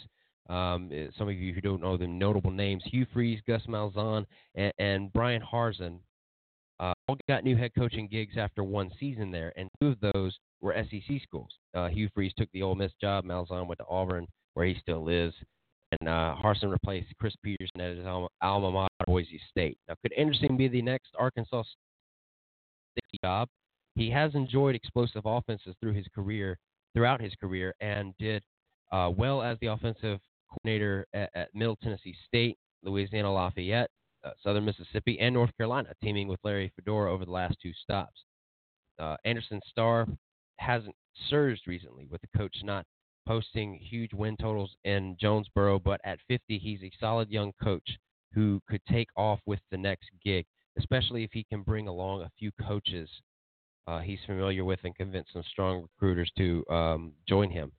Speaker 2: um, eh, some of you who don't know them, notable names: Hugh Freeze, Gus Malzahn, and, and Bryan Harsin, uh, all got new head coaching gigs after one season there, and two of those were SEC schools. Uh, Hugh Freeze took the Ole Miss job. Malzahn went to Auburn, where he still is, and uh, Harsin replaced Chris Petersen at his alma, alma mater, Boise State. Now, could Anderson be the next Arkansas State job? He has enjoyed explosive offenses through his career, throughout his career, and did uh, well as the offensive coordinator at, at, Middle Tennessee State, Louisiana Lafayette, uh, Southern Mississippi, and North Carolina, teaming with Larry Fedora over the last two stops. Uh, Anderson's star hasn't surged recently, with the coach not posting huge win totals in Jonesboro, but at 50, he's a solid young coach who could take off with the next gig, especially if he can bring along a few coaches uh, he's familiar with and convinced some strong recruiters to um, join him.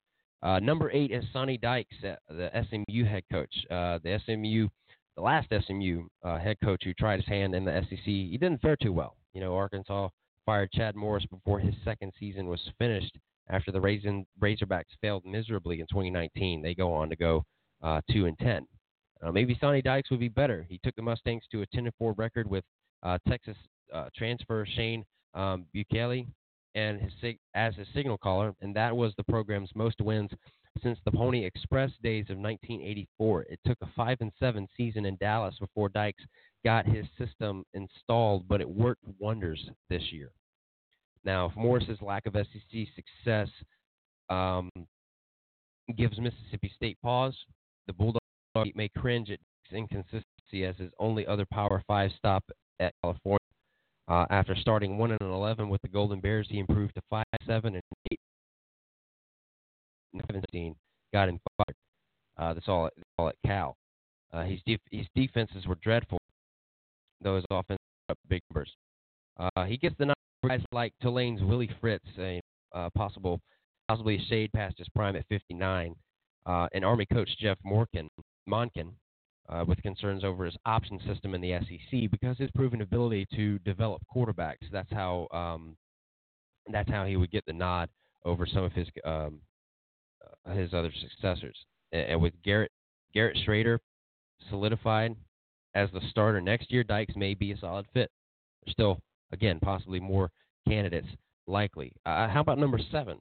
Speaker 2: Uh, number eight is Sonny Dykes, uh, the SMU head coach. Uh, the SMU, the last SMU uh, head coach who tried his hand in the SEC, he didn't fare too well. You know, Arkansas fired Chad Morris before his second season was finished after the Raisin, Razorbacks failed miserably in 2019. They go on to go uh, two and ten. maybe Sonny Dykes would be better. He took the Mustangs to a 10 and four record with Texas transfer Shane um, Buechele and his sig- as his signal caller, and that was the program's most wins since the Pony Express days of 1984. It took a five and seven season in Dallas before Dykes got his system installed, but it worked wonders this year. Now, if Morris's lack of SEC success um, gives Mississippi State pause, the Bulldogs may cringe at inconsistency as his only other Power Five stop at California. Uh, after starting one and eleven with the Golden Bears, he improved to five, seven, and eight. Seventeen got him fired. Uh, that's all. That's all at Cal. Uh, his def- his defenses were dreadful, though his offense up big numbers. Uh, he gets the number guys like Tulane's Willie Fritz, a uh, possible, possibly a shade past his prime at 59, uh, and Army coach Jeff Morkin, Monken uh, with concerns over his option system in the SEC because his proven ability to develop quarterbacks. That's how um, that's how he would get the nod over some of his um, uh, his other successors. And, and with Garrett Garrett Shrader solidified as the starter next year, Dykes may be a solid fit. There's still, again, possibly more candidates likely. Uh, how about number seven,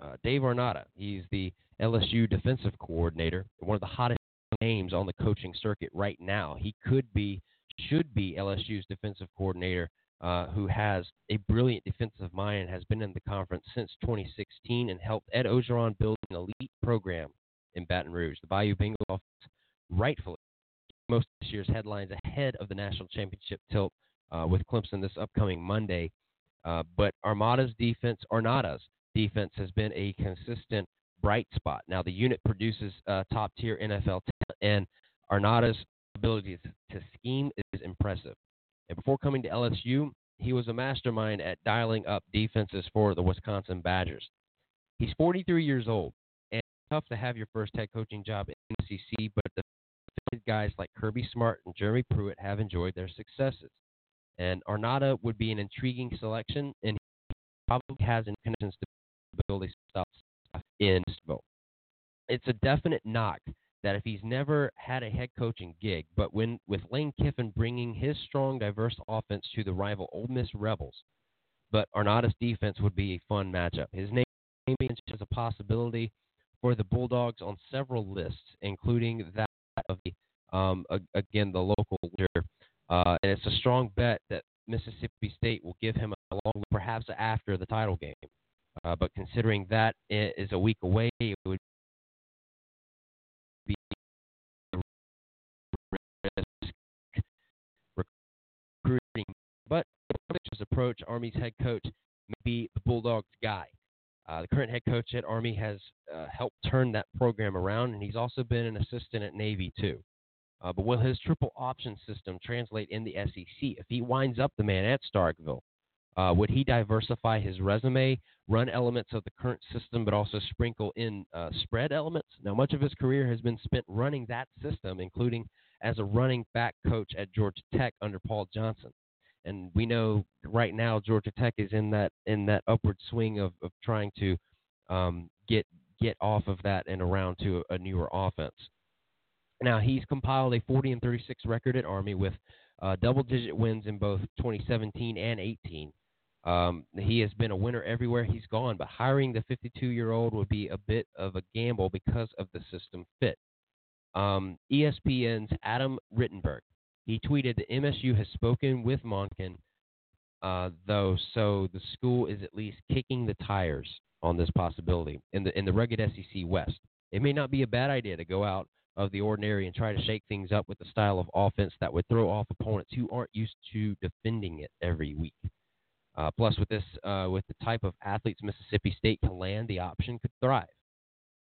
Speaker 2: uh, Dave Aranda? He's the LSU defensive coordinator, one of the hottest names on the coaching circuit right now. He could be, should be LSU's defensive coordinator, uh, who has a brilliant defensive mind and has been in the conference since 2016 and helped Ed Orgeron build an elite program in Baton Rouge. The Bayou Bengals rightfully, most this year's headlines ahead of the national championship tilt uh, with Clemson this upcoming Monday. Uh, but Armada's defense, Aranda's defense, has been a consistent bright spot. Now, the unit produces uh, top tier NFL talent, and Aranda's ability to scheme is impressive. And before coming to LSU, he was a mastermind at dialing up defenses for the Wisconsin Badgers. He's 43 years old, and it's tough to have your first head coaching job in the SEC, but the guys like Kirby Smart and Jeremy Pruitt have enjoyed their successes. And Aranda would be an intriguing selection, and he probably has connections to build a style in It's a definite knock that if he's never had a head coaching gig, but when with Lane Kiffin bringing his strong, diverse offense to the rival Ole Miss Rebels, but Aranda's defense would be a fun matchup. His name is a possibility for the Bulldogs on several lists, including that of the um, again the local leader. Uh, and it's a strong bet that Mississippi State will give him a long, perhaps after the title game. Uh, but considering that is a week away, it would be recruiting. But his approach, Army's head coach may be the Bulldogs guy. Uh, the current head coach at Army has uh, helped turn that program around, and he's also been an assistant at Navy too. Uh, but will his triple option system translate in the SEC? If he winds up the man at Starkville, uh, would he diversify his resume, run elements of the current system, but also sprinkle in uh, spread elements? Now, much of his career has been spent running that system, including as a running back coach at Georgia Tech under Paul Johnson. And we know right now Georgia Tech is in that in that upward swing of, of trying to um, get get off of that and around to a, newer offense. Now he's compiled a 40 and 36 record at Army with uh, double-digit wins in both 2017 and 18. Um, he has been a winner everywhere he's gone, but hiring the 52-year-old would be a bit of a gamble because of the system fit. Um, ESPN's Adam Rittenberg he tweeted that MSU has spoken with Monken, uh, though, so the school is at least kicking the tires on this possibility in the in the rugged SEC West. It may not be a bad idea to go out of the ordinary and try to shake things up with a style of offense that would throw off opponents who aren't used to defending it every week. Uh, plus, with this, uh, with the type of athletes Mississippi State can land, the option could thrive.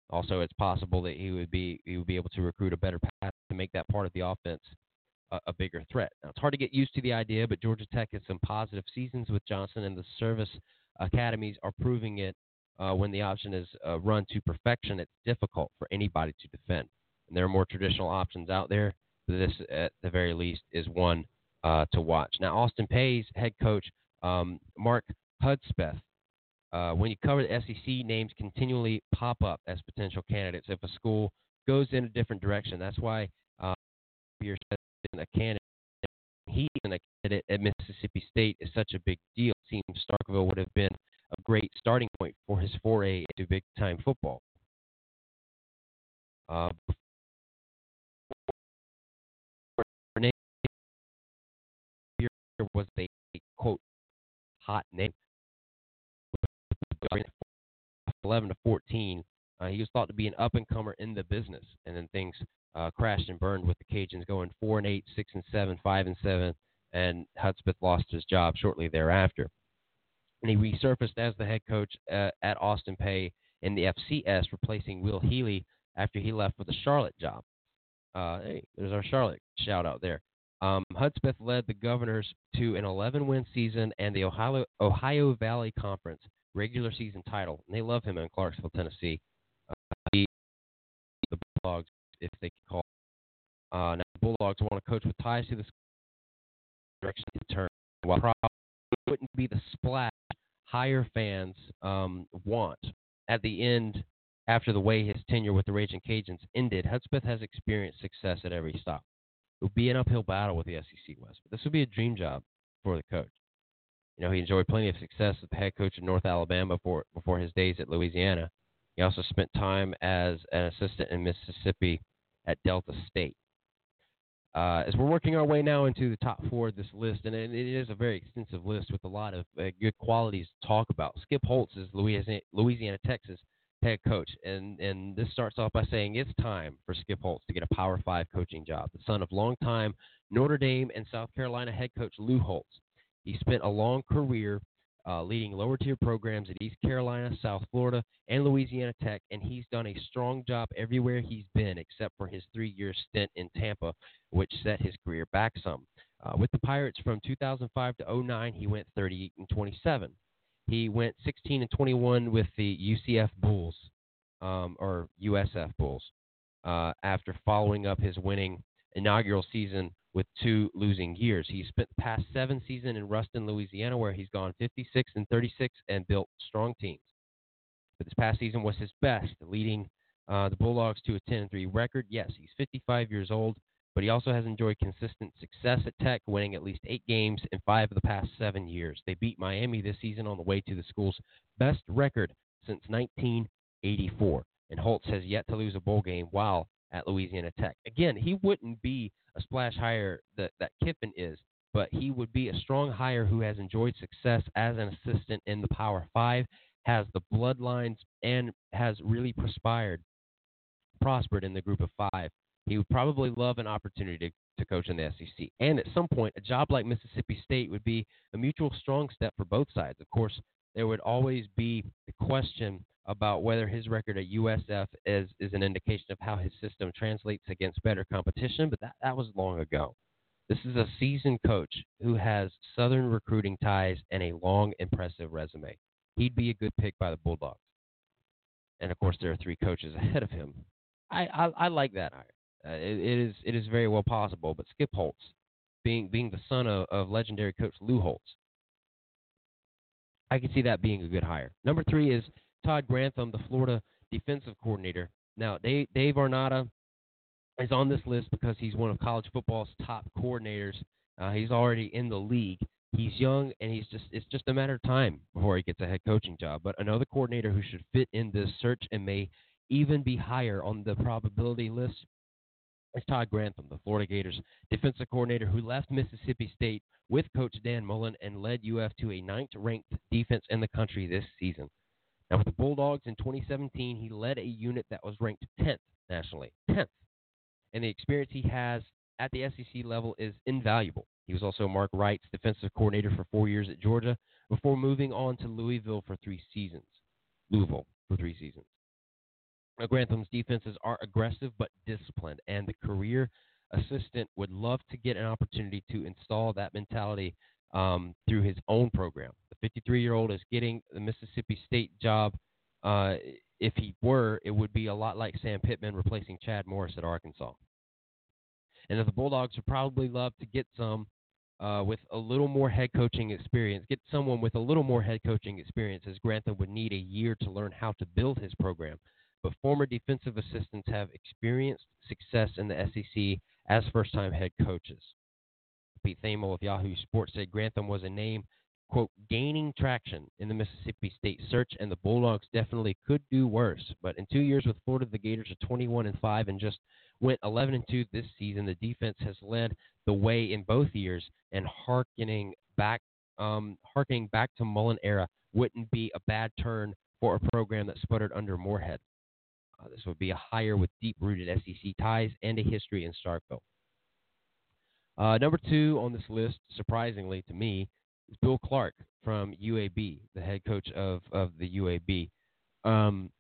Speaker 2: Also, it's possible that he would be he would be able to recruit a better path to make that part of the offense a, a bigger threat. Now, it's hard to get used to the idea, but Georgia Tech has some positive seasons with Johnson, and the service academies are proving it. Uh, when the option is uh, run to perfection, it's difficult for anybody to defend. And there are more traditional options out there. But this, at the very least, is one uh, to watch. Now, Austin Peay's head coach um, Mark Hudspeth. Uh, when you cover the SEC, names continually pop up as potential candidates if a school goes in a different direction. That's why uh, a candidate. He and a candidate at Mississippi State is such a big deal. It seems Starkville would have been a great starting point for his foray into big time football. Uh, was a quote hot name. 11 to 14, uh, he was thought to be an up and comer in the business, and then things uh, crashed and burned with the Cajuns going four and eight, six and seven, five and seven, and Hudspeth lost his job shortly thereafter. And he resurfaced as the head coach uh, at Austin Peay in the FCS, replacing Will Healy after he left for the Charlotte job. Uh, hey, there's our Charlotte shout out there. Um, Hudspeth led the Governors to an 11-win season and the Ohio, Ohio Valley Conference regular season title. And they love him in Clarksville, Tennessee. Uh, the Bulldogs if they can call. Uh, now, the Bulldogs want to coach with ties to the direction turn. While probably wouldn't be the splash higher fans um, want at the end after the way his tenure with the Raging Cajuns ended, Hudspeth has experienced success at every stop. It would be an uphill battle with the SEC West, but this would be a dream job for the coach. You know, he enjoyed plenty of success as the head coach at North Alabama before before his days at Louisiana. He also spent time as an assistant in Mississippi at Delta State. Uh, as we're working our way now into the top four of this list, and it is a very extensive list with a lot of uh, good qualities to talk about. Skip Holtz is Louisiana, Louisiana, Texas head coach, and and this starts off by saying it's time for Skip Holtz to get a Power Five coaching job. The son of longtime Notre Dame and South Carolina head coach Lou Holtz, he spent a long career uh, leading lower tier programs at East Carolina, South Florida, and Louisiana Tech, and he's done a strong job everywhere he's been except for his three year stint in Tampa, which set his career back some. Uh, with the Pirates from 2005 to 09, he went 38 and 27. He went 16 and 21 with the UCF Bulls, um, or USF Bulls, uh, after following up his winning inaugural season with two losing years. He spent the past seven seasons in Ruston, Louisiana, where he's gone 56 and 36 and built strong teams. But this past season was his best, leading uh, the Bulldogs to a 10 and 3 record. Yes, he's 55 years old, but he also has enjoyed consistent success at Tech, winning at least eight games in five of the past seven years. They beat Miami this season on the way to the school's best record since 1984. and Holtz has yet to lose a bowl game while at Louisiana Tech. Again, he wouldn't be a splash hire that, that Kiffin is, but he would be a strong hire who has enjoyed success as an assistant in the Power Five, has the bloodlines, and has really perspired, prospered in the group of five. He would probably love an opportunity to, to coach in the SEC. And at some point, a job like Mississippi State would be a mutual strong step for both sides. Of course, there would always be the question about whether his record at USF is, is an indication of how his system translates against better competition, but that, that was long ago. This is a seasoned coach who has Southern recruiting ties and a long, impressive resume. He'd be a good pick by the Bulldogs. And of course, there are three coaches ahead of him. I, I, I like that hire. Uh, it, it is it is very well possible, but Skip Holtz, being being the son of, of legendary coach Lou Holtz, I can see that being a good hire. Number three is Todd Grantham, the Florida defensive coordinator. Now, Dave, Dave Aranda is on this list because he's one of college football's top coordinators. Uh, he's already in the league. He's young, and he's just it's just a matter of time before he gets a head coaching job. But another coordinator who should fit in this search and may even be higher on the probability list is Todd Grantham, the Florida Gators defensive coordinator who left Mississippi State with Coach Dan Mullen and led UF to a ninth-ranked defense in the country this season. Now, with the Bulldogs in 2017, he led a unit that was ranked 10th nationally. 10th. And the experience he has at the SEC level is invaluable. He was also Mark Wright's defensive coordinator for four years at Georgia before moving on to Louisville for three seasons. Louisville for three seasons. Grantham's defenses are aggressive but disciplined, and the career assistant would love to get an opportunity to install that mentality um, through his own program. The 53 year old is getting the Mississippi State job. Uh, if he were, it would be a lot like Sam Pittman replacing Chad Morris at Arkansas. And the Bulldogs would probably love to get some uh, with a little more head coaching experience, get someone with a little more head coaching experience, as Grantham would need a year to learn how to build his program. But former defensive assistants have experienced success in the SEC as first time head coaches. Pete Thamel of Yahoo Sports said Grantham was a name, quote, gaining traction in the Mississippi State search, and the Bulldogs definitely could do worse. But in two years with Florida, the Gators are 21 and 5 and just went 11 and 2 this season. The defense has led the way in both years, and harkening back, um, harkening back to Mullen era wouldn't be a bad turn for a program that sputtered under Moorhead. Uh, this would be a hire with deep-rooted SEC ties and a history in Starkville. Uh, number two on this list, surprisingly to me, is Bill Clark from UAB, the head coach of, of the UAB. Um,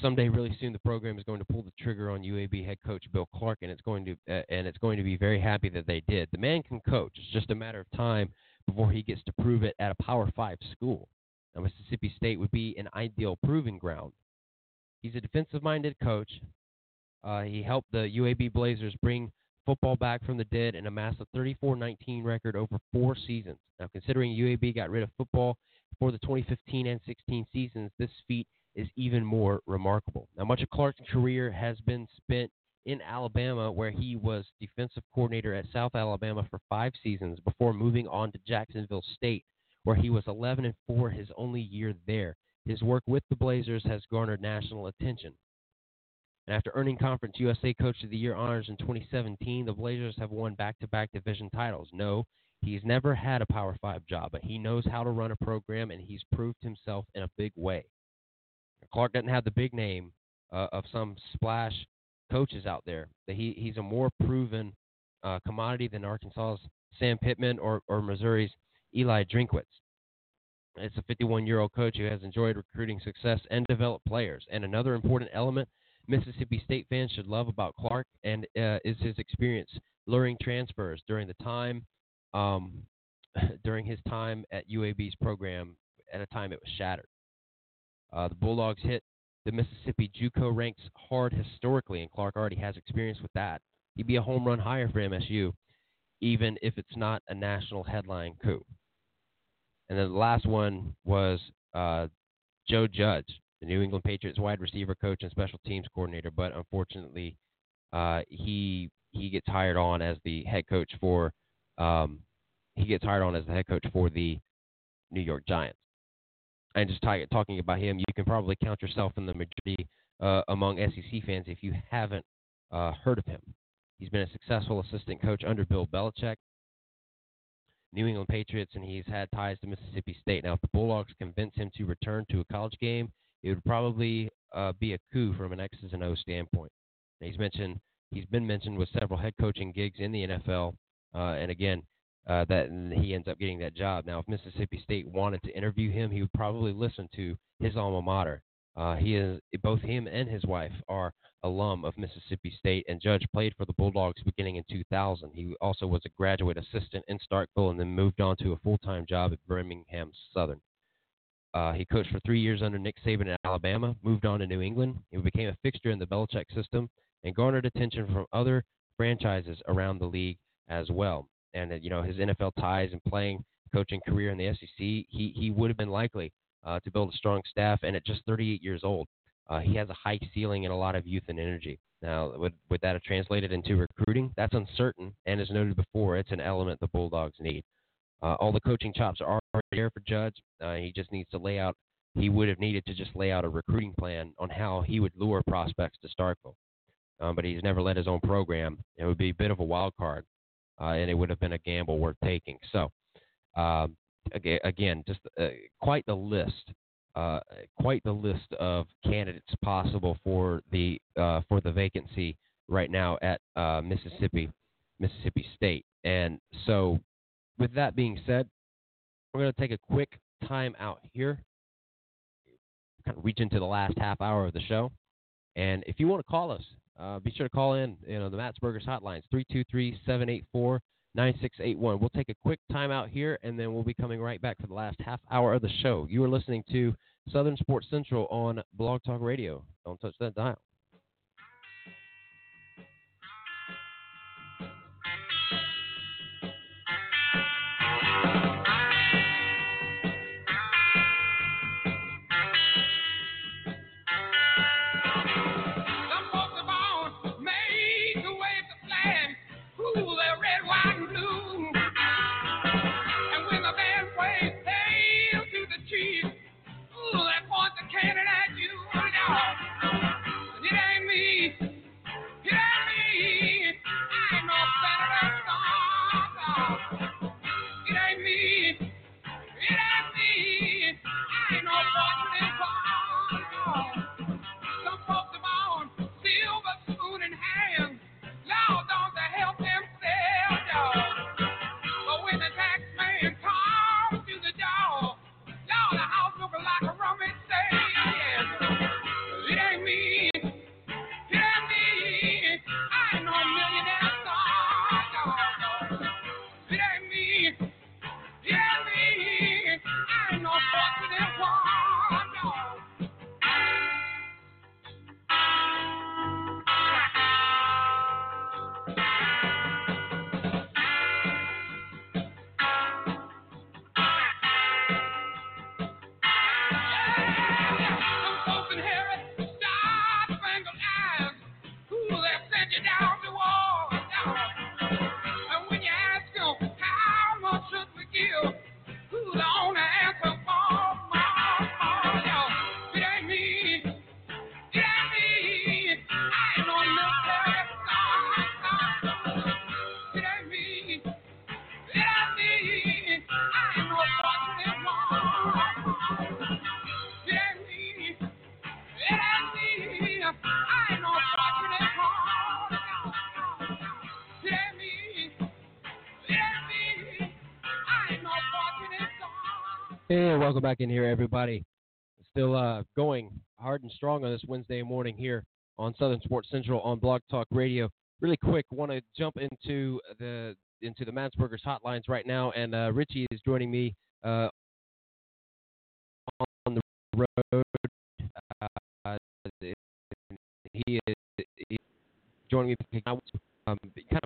Speaker 2: someday, really soon, the program is going to pull the trigger on UAB head coach Bill Clark, and it's going to uh, and it's going to be very happy that they did. The man can coach; it's just a matter of time before he gets to prove it at a Power Five school. Now, Mississippi State would be an ideal proving ground. He's a defensive-minded coach. Uh, he helped the UAB Blazers bring football back from the dead and amass a 34-19 record over four seasons. Now, considering UAB got rid of football for the 2015 and 16 seasons, this feat is even more remarkable. Now, much of Clark's career has been spent in Alabama, where he was defensive coordinator at South Alabama for five seasons before moving on to Jacksonville State, where he was 11 and 4 his only year there. His work with the Blazers has garnered national attention. And after earning Conference USA Coach of the Year honors in 2017, the Blazers have won back to back division titles. No, he's never had a Power 5 job, but he knows how to run a program, and he's proved himself in a big way. Clark doesn't have the big name uh, of some splash coaches out there. He, he's a more proven uh, commodity than Arkansas's Sam Pittman or, or Missouri's Eli Drinkwitz. It's a 51 year old coach who has enjoyed recruiting success and developed players. And another important element Mississippi State fans should love about Clark and uh, is his experience luring transfers during the time um, during his time at UAB's program at a time it was shattered. Uh, the Bulldogs hit the Mississippi JUCO ranks hard historically, and Clark already has experience with that. He'd be a home run hire for MSU, even if it's not a national headline coup. And then the last one was uh, Joe Judge, the New England Patriots wide receiver coach and special teams coordinator, but unfortunately, uh, he he gets hired on as the head coach for um, he gets hired on as the head coach for the New York Giants. and just t- talking about him, you can probably count yourself in the majority uh, among SEC fans if you haven't uh, heard of him. He's been a successful assistant coach under Bill Belichick, New England Patriots, and he's had ties to Mississippi State. Now, if the Bulldogs convince him to return to a college game, it would probably uh, be a coup from an X's and O standpoint. Now, he's mentioned he's been mentioned with several head coaching gigs in the NFL, uh, and again, uh, that he ends up getting that job. Now, if Mississippi State wanted to interview him, he would probably listen to his alma mater. Uh, he is both him and his wife are alum of Mississippi State, and Judge played for the Bulldogs beginning in 2000. He also was a graduate assistant in Starkville and then moved on to a full-time job at Birmingham Southern. Uh, he coached for three years under Nick Saban at Alabama, moved on to New England. He became a fixture in the Belichick system and garnered attention from other franchises around the league as well. And uh, you know his NFL ties and playing coaching career in the SEC, he he would have been likely uh, to build a strong staff. And at just 38 years old, uh, he has a high ceiling and a lot of youth and energy. Now, would, would that have translated into recruiting? That's uncertain, and as noted before, it's an element the Bulldogs need. Uh, all the coaching chops are there for Judge. Uh, he just needs to lay out. He would have needed to just lay out a recruiting plan on how he would lure prospects to Starkville. Um, but he's never led his own program. It would be a bit of a wild card, uh, and it would have been a gamble worth taking. So, um, again, just uh, quite the list, uh, quite the list of candidates possible for the uh, for the vacancy right now at uh, Mississippi Mississippi State. And so, with that being said, we're going to take a quick time out here, kind of reach into the last half hour of the show. And if you want to call us, uh, be sure to call in. You know the Matt's Burgers hotlines 323 784 9681. We'll take a quick time out here, and then we'll be coming right back for the last half hour of the show. You are listening to Southern Sports Central on Blog Talk Radio. Don't touch that dial. Welcome back in here, everybody. Still uh, going hard and strong on this Wednesday morning here on Southern Sports Central on Blog Talk Radio. Really quick, want to jump into the into the Matt's Burgers hotlines right now, and uh, Richie is joining me uh, on the road. Uh, he is joining me I was um, kind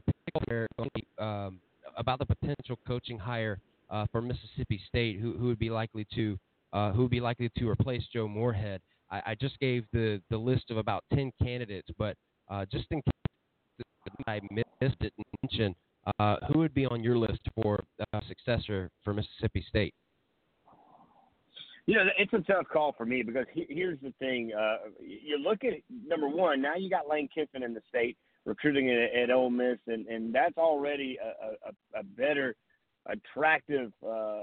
Speaker 2: of um, about the potential coaching hire uh, for Mississippi State, who, who would be likely to uh, who would be likely to replace Joe Moorhead. I, I just gave the, the list of about ten candidates, but uh, just in case I missed it, mention uh, who would be on your list for a successor for Mississippi State.
Speaker 12: You know, it's a tough call for me because he, here's the thing: uh, you look at number one. Now you got Lane Kiffin in the state recruiting at, at Ole Miss, and and that's already a, a, a better, attractive uh,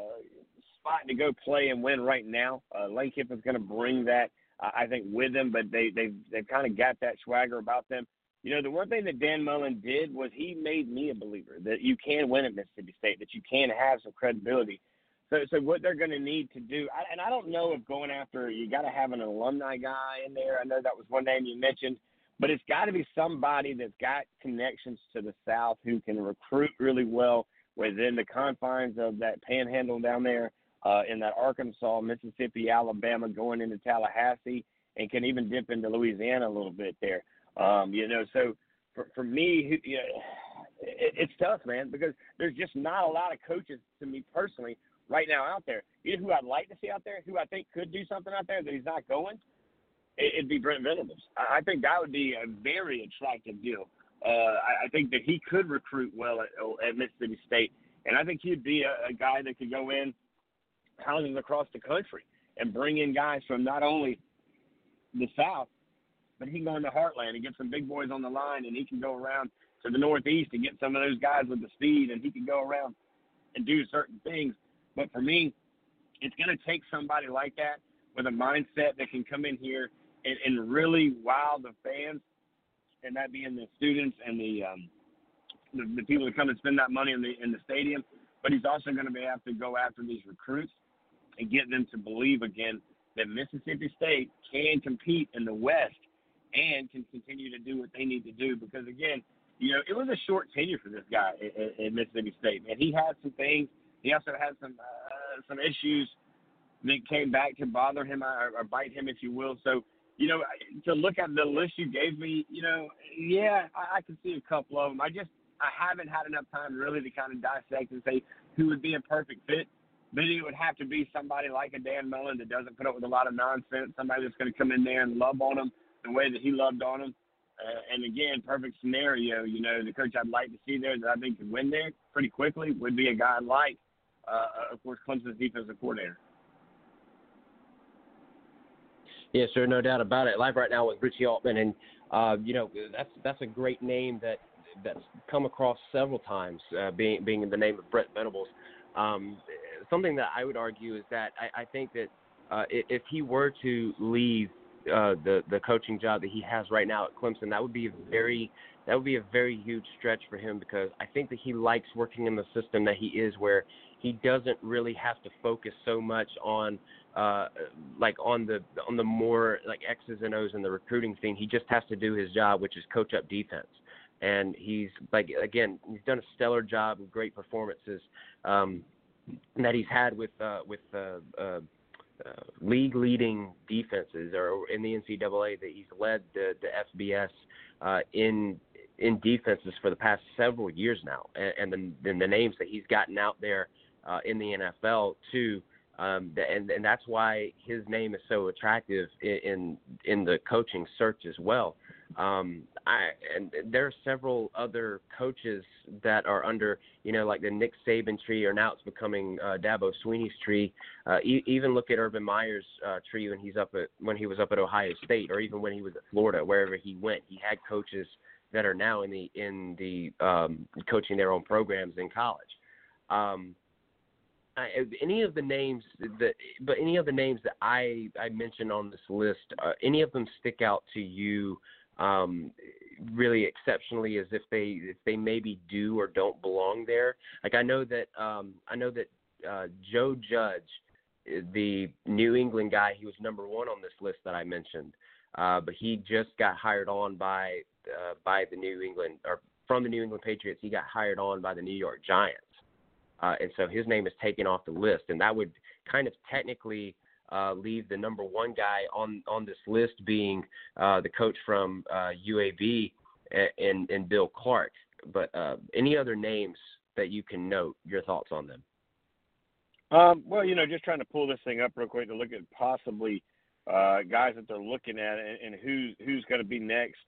Speaker 12: spot to go play and win right now. Uh, Lane Kiffin's going to bring that, I think, with them, but they they've they've kind of got that swagger about them. You know, the one thing that Dan Mullen did was he made me a believer that you can win at Mississippi State, that you can have some credibility. So, so what they're going to need to do, I, and I don't know if going after you got to have an alumni guy in there. I know that was one name you mentioned, but it's got to be somebody that's got connections to the South who can recruit really well within the confines of that panhandle down there uh, in that Arkansas, Mississippi, Alabama, going into Tallahassee, and can even dip into Louisiana a little bit there. Um, you know, so for for me, you know, it, it's tough, man, because there's just not a lot of coaches to me personally right now out there. You know who I'd like to see out there, who I think could do something out there that he's not going. It, it'd be Brent Venables. I, I think that would be a very attractive deal. Uh, I, I think that he could recruit well at, at Mississippi State, and I think he'd be a, a guy that could go in houses across the country and bring in guys from not only the South but he can go in the heartland and get some big boys on the line, and he can go around to the Northeast and get some of those guys with the speed, and he can go around and do certain things. But for me, it's going to take somebody like that with a mindset that can come in here and, and really wow the fans, and that being the students and the, um, the the people that come and spend that money in the in the stadium. But he's also going to be have to go after these recruits and get them to believe again that Mississippi State can compete in the West and can continue to do what they need to do. Because again, you know, it was a short tenure for this guy at, Mississippi State. Man, he had some things. He also had some uh, some issues that came back to bother him or, or bite him, if you will. So, you know, to look at the list you gave me, you know, yeah, I, I can see a couple of them. I just I haven't had enough time really to kind of dissect and say who would be a perfect fit. But it would have to be somebody like a Dan Mullen that doesn't put up with a lot of nonsense, somebody that's going to come in there and love on them the way that he loved on him. Uh, and again, perfect scenario. You know, the coach I'd like to see there that I think could win there pretty quickly would be a guy like, uh, of course, Clemson's defensive coordinator.
Speaker 2: Yeah, sure, no doubt about it. Live right now with Richie Altman, and uh, you know that's that's a great name that that's come across several times, uh, being being in the name of Brent Venables. Um, something that I would argue is that I, I think that uh, if he were to leave uh, the the coaching job that he has right now at Clemson, that would be a very that would be a very huge stretch for him because I think that he likes working in the system that he is, where he doesn't really have to focus so much on uh, like on the on the more like X's and O's and the recruiting thing. He just has to do his job, which is coach up defense. And he's like again, he's done a stellar job with great performances um, that he's had with uh, with uh, uh, uh, league leading defenses or in the NCAA that he's led the, the FBS uh, in in defenses for the past several years now, and, and then, then the names that he's gotten out there uh, in the NFL too. Um, and and that's why his name is so attractive in in, the coaching search as well. Um, I and there are several other coaches that are under, you know, like the Nick Saban tree, or now it's becoming uh, Dabo Swinney's tree. Uh, e- even look at Urban Meyer's uh, tree when he's up at when he was up at Ohio State, or even when he was at Florida, wherever he went, he had coaches that are now in the in the um, coaching their own programs in college. Um, I, any of the names that, but any of the names that I I mentioned on this list, uh, any of them stick out to you? um, really exceptionally as if they if they maybe do or don't belong there. Like I know that um, I know that uh, Joe Judge, the New England guy, he was number one on this list that I mentioned, uh, but he just got hired on by uh, by the New England or from the New England Patriots. He got hired on by the New York Giants, uh, and so his name is taken off the list, and that would kind of technically uh, leave the number one guy on on this list being uh, the coach from uh, UAB and, and Bill Clark. But uh, any other names that you can note? Your thoughts on them?
Speaker 12: Um, well, you know, just trying to pull this thing up real quick to look at possibly uh, guys that they're looking at and, and who's who's going to be next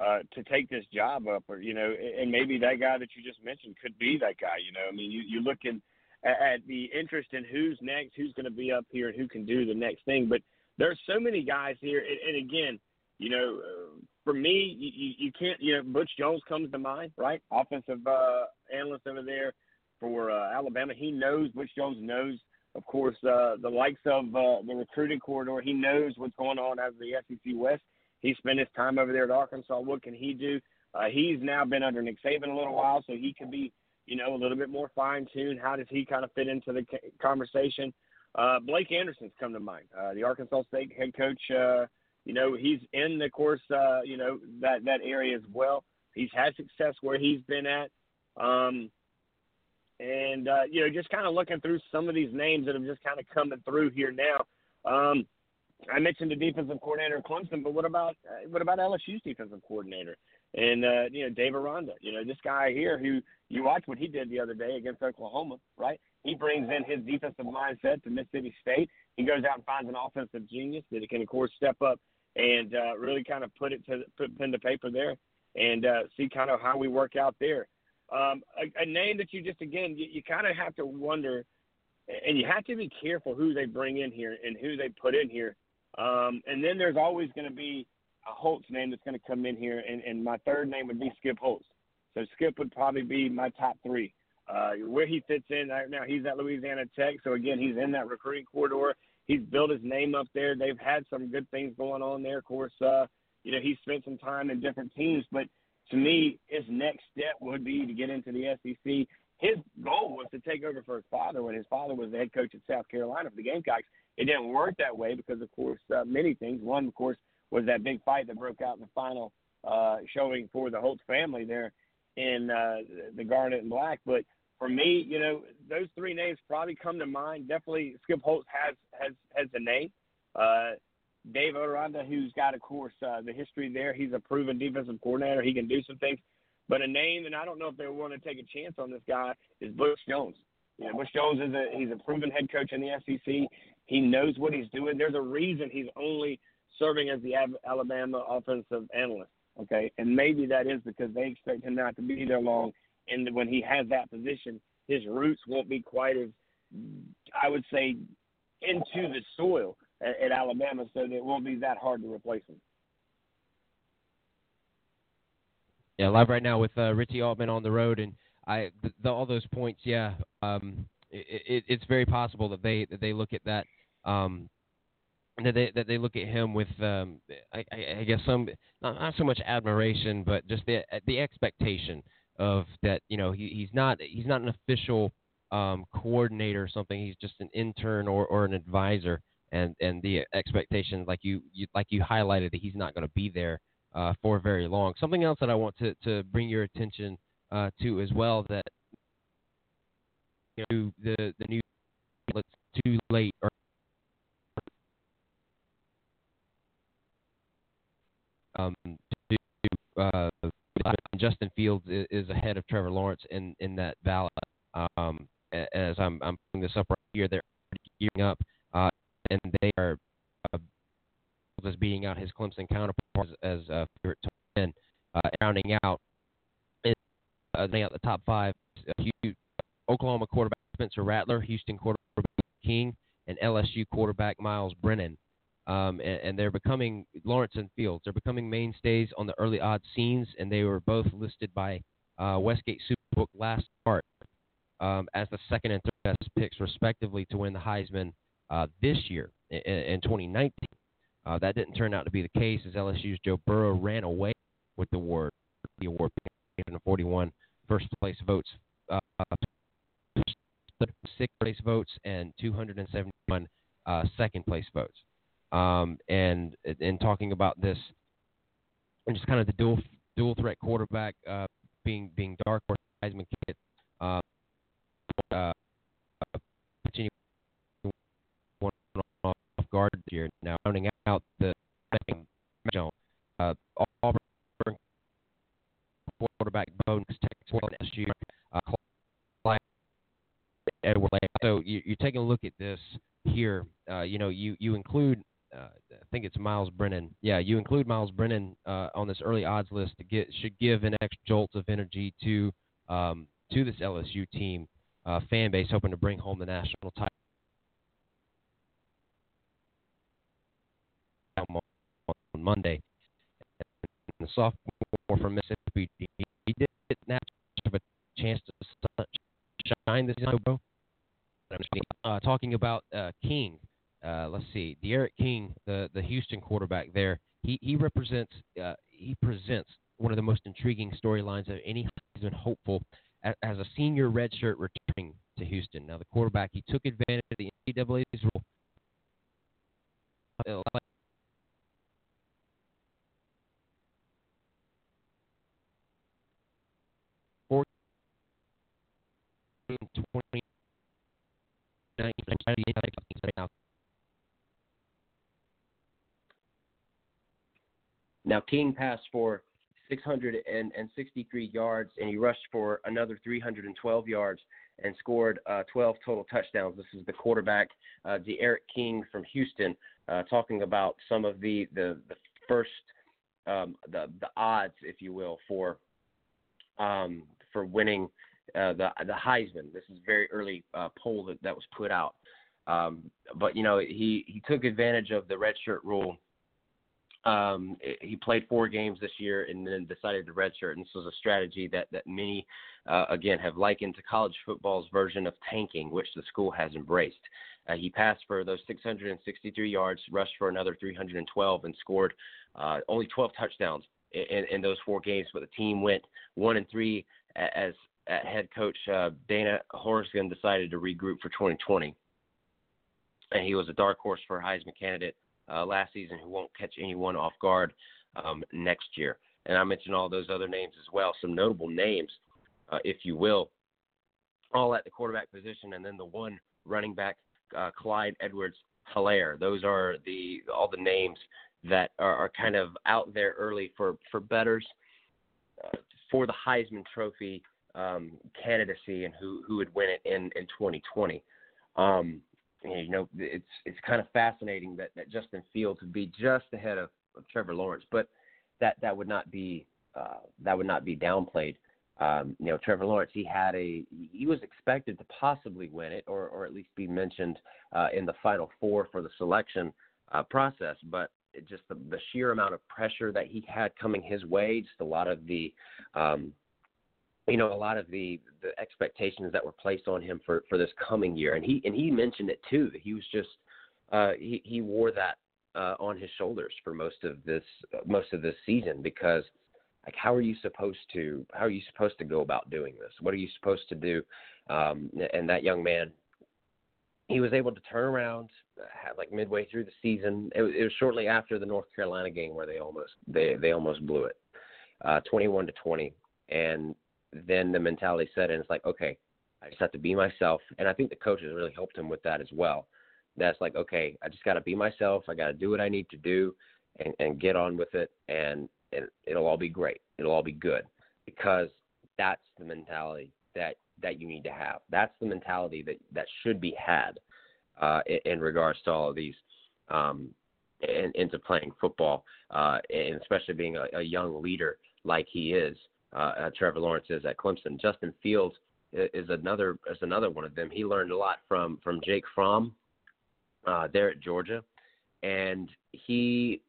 Speaker 12: uh, to take this job up, or you know, and maybe that guy that you just mentioned could be that guy. You know, I mean, you, you're looking at, at the interest in who's next, who's going to be up here, and who can do the next thing. But there's so many guys here, and, and again, you know, uh, for me, you, you can't. You know, Butch Jones comes to mind, right? Offensive uh, analyst over there for uh, Alabama. He knows Butch Jones knows, of course, uh, the likes of uh, the recruiting corridor. He knows what's going on out of the SEC West. He spent his time over there at Arkansas. What can he do? Uh, he's now been under Nick Saban a little while, so he can be, you know, a little bit more fine tuned. How does he kind of fit into the conversation? Uh, Blake Anderson's come to mind, uh, the Arkansas State head coach. Uh, you know, he's in the course, uh, you know, that that area as well. He's had success where he's been at. Um, and uh, you know, just kind of looking through some of these names that have just kind of coming through here now. Um, I mentioned the defensive coordinator of Clemson, but what about uh, what about LSU's defensive coordinator and uh, you know Dave Aranda? You know this guy here who you watched what he did the other day against Oklahoma, right? He brings in his defensive mindset to Mississippi State. He goes out and finds an offensive genius that he can, of course, step up and uh, really kind of put it to put pen to paper there and uh, see kind of how we work out there. Um, a, a name that you just again you, you kind of have to wonder, and you have to be careful who they bring in here and who they put in here. Um, and then there's always going to be a Holtz name that's going to come in here, and, and my third name would be Skip Holtz. So Skip would probably be my top three. Uh, where he fits in right now, he's at Louisiana Tech, so again, he's in that recruiting corridor. He's built his name up there. They've had some good things going on there. Of course, uh, you know he's spent some time in different teams, but to me, his next step would be to get into the SEC. His goal was to take over for his father when his father was the head coach at South Carolina for the Gamecocks. It didn't work that way because, of course, uh, many things. One, of course, was that big fight that broke out in the final uh, showing for the Holtz family there in uh, the Garnet and Black. But for me, you know, those three names probably come to mind. Definitely, Skip Holtz has has has the name. Uh, Dave Aranda, who's got, of course, uh, the history there. He's a proven defensive coordinator. He can do some things. But a name, and I don't know if they want to take a chance on this guy, is Butch Jones. You know, Butch Jones is a he's a proven head coach in the SEC. He knows what he's doing. There's a reason he's only serving as the Alabama offensive analyst. Okay, and maybe that is because they expect him not to be there long, and when he has that position, his roots won't be quite as, I would say, into the soil at, at Alabama, so that it won't be that hard to replace him.
Speaker 2: Yeah, live right now with uh, Richie Altman on the road, and I the, the, all those points. Yeah, um, it, it, it's very possible that they that they look at that. Um, that they that they look at him with um, I, I, guess some not, not so much admiration, but just the the expectation of that you know he, he's not he's not an official um, coordinator or something. He's just an intern or, or an advisor, and and the expectation like you, you like you highlighted that he's not going to be there uh, for very long. Something else that I want to to bring your attention uh, to as well that you know, the the new it's too late or um, to, uh, Justin Fields is, ahead of Trevor Lawrence in, in that ballot. Um, as I'm, I'm putting this up right here, they're gearing up, uh, and they are uh, is beating out his Clemson counterpart as uh, favorite to win. Uh, rounding out, uh, out the top five. Uh, Oklahoma quarterback Spencer Rattler, Houston quarterback King, and LSU quarterback Miles Brennan um, and, and, they're becoming Lawrence and Fields. They're becoming mainstays on the early odds scenes, and they were both listed by uh, Westgate Superbook last March um, as the second and third best picks, respectively, to win the Heisman uh, this year in, in 2019. Uh, that didn't turn out to be the case, as LSU's Joe Burrow ran away with the award. The award, 41 first place votes, uh, six place votes, and 271 uh, second place votes um, and and talking about this and just kind of the dual dual threat quarterback uh, being being dark horse Heisman kid. Uh, uh, off guard here now rounding out the zone. Uh, Auburn quarterback Bo Texas SG. Uh, Edward. So you, you're taking a look at this here. Uh, you know, you you include uh, I think it's Miles Brennan. Yeah, you include Miles Brennan uh, on this early odds list to get should give an extra jolt of energy to um, to this LSU team.
Speaker 13: uh, fan base, hoping to bring home the national title. On Monday, and the sophomore from Mississippi, he did not have a chance to shine this season. Uh, talking about uh, King, uh, let's see, D'Eriq King, the the Houston quarterback there. He he represents uh, he presents one of the most intriguing storylines of any Heisman hopeful as, a senior redshirt returning to Houston. Now the quarterback he took advantage of the NCAA's rule.
Speaker 2: Now King passed for 663 yards, and he rushed for another 312 yards and scored uh, 12 total touchdowns. This is the quarterback, uh, D'Eriq King from Houston, uh, talking about some of the the, the first um, the the odds, if you will, for um, for winning uh, the the Heisman. This is very early uh, poll that, that was put out. Um, but you know he he took advantage of the redshirt rule um, he played four games this year and then decided to redshirt. And this was a strategy that that many, uh, again, have likened to college football's version of tanking, which the school has embraced. Uh, he passed for those 663 yards, rushed for another 312, and scored uh, only 12 touchdowns in, in those four games. But the team went one and three as head coach uh, Dana Holgorsen decided to regroup for 2020. And he was a dark horse for Heisman candidate uh, last season who won't catch anyone off guard um, next year. And I mentioned all those other names as well, some notable names, uh, if you will, all at the quarterback position, and then the one running back, uh, Clyde Edwards Helaire. Those are the all the names that are, are kind of out there early for for betters uh, for the Heisman Trophy um, candidacy and who who would win it in in 2020. Um, you know, it's it's kind of fascinating that, that Justin Fields would be just ahead of, of Trevor Lawrence, but that that would not be uh, that would not be downplayed. Um, you know, Trevor Lawrence, he had a he was expected to possibly win it, or or at least be mentioned uh, in the final four for the selection uh, process, but just the, the sheer amount of pressure that he had coming his way, just a lot of the um, you know a lot of the the expectations that were placed on him for for this coming year. And he and he mentioned it too that he was just uh he he wore that uh on his shoulders for most of this most of this season because like how are you supposed to how are you supposed to go about doing this? What are you supposed to do? Um and that young man he was able to turn around like midway through the season. It was, it was shortly after the North Carolina game where they almost they they almost blew it uh 21 to 20 and then the mentality set in. It's like, okay, I just have to be myself. And I think the coaches really helped him with that as well. That's like, okay, I just got to be myself. I got to do what I need to do and, and get on with it. And, and it'll all be great. It'll all be good because that's the mentality that, that you need to have. That's the mentality that, that should be had uh, in, in regards to all of these um, in, into playing football, uh, and especially being a, a young leader like he is uh, Trevor Lawrence is at Clemson. Justin Fields is another is another one of them. He learned a lot from from Jake Fromm uh, there at Georgia, and he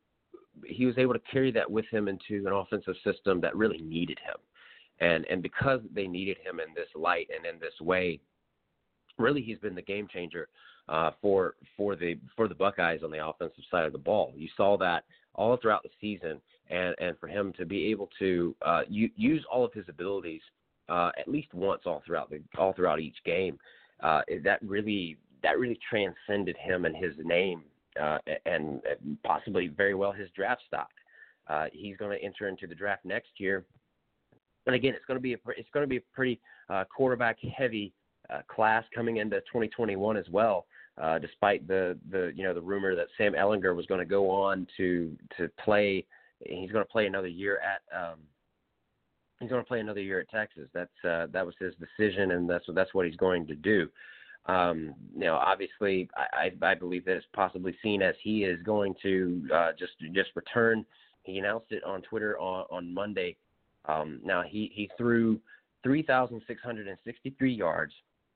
Speaker 2: he was able to carry that with him into an offensive system that really needed him, and and because they needed him in this light and in this way, really he's been the game changer uh, for for the for the Buckeyes on the offensive side of the ball. You saw that all throughout the season, and and for him to be able to uh, use all of his abilities uh, at least once all throughout the all throughout each game, uh, that really that really transcended him and his name, uh, and possibly very well his draft stock. Uh, he's going to enter into the draft next year, and again, it's going to be a it's going to be a pretty uh, quarterback heavy uh, class coming into 2021 as well. Uh, despite the the you know the rumor that Sam Ehlinger was going to go on to to play, he's going to play another year at um, he's going to play another year at Texas. That's uh, that was his decision, and that's that's what he's going to do. Um, you know, obviously, I, I, I believe that it's possibly seen as he is going to uh, just just return. He announced it on Twitter on, on Monday. Um, now he he threw 3,663 yards,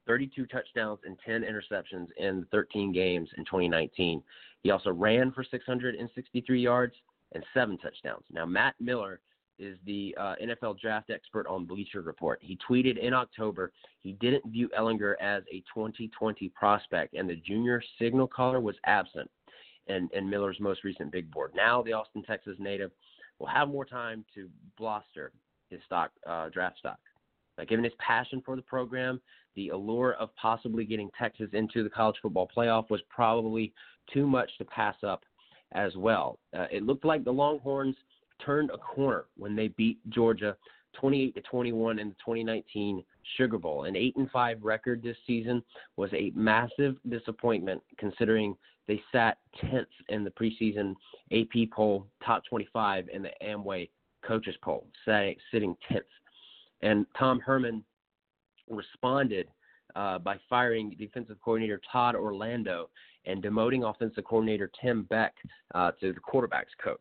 Speaker 2: 32 touchdowns and 10 interceptions in 13 games in 2019. He also ran for 663 yards and seven touchdowns. Now, Matt Miller is the uh, NFL draft expert on Bleacher Report. He tweeted in October he didn't view Ehlinger as a 2020 prospect, and the junior signal caller was absent in, in Miller's most recent big board. Now, the Austin, Texas native will have more time to bluster his stock uh, draft stock. Uh, given his passion for the program, the allure of possibly getting Texas into the college football playoff was probably too much to pass up as well. Uh, it looked like the Longhorns turned a corner when they beat Georgia 28 to 21 in the 2019 Sugar Bowl. An 8 and 5 record this season was a massive disappointment considering they sat 10th in the preseason AP poll, top 25 in the Amway coaches poll, sitting 10th. And Tom Herman responded uh, by firing defensive coordinator Todd Orlando and demoting offensive coordinator Tim Beck uh, to the quarterbacks coach.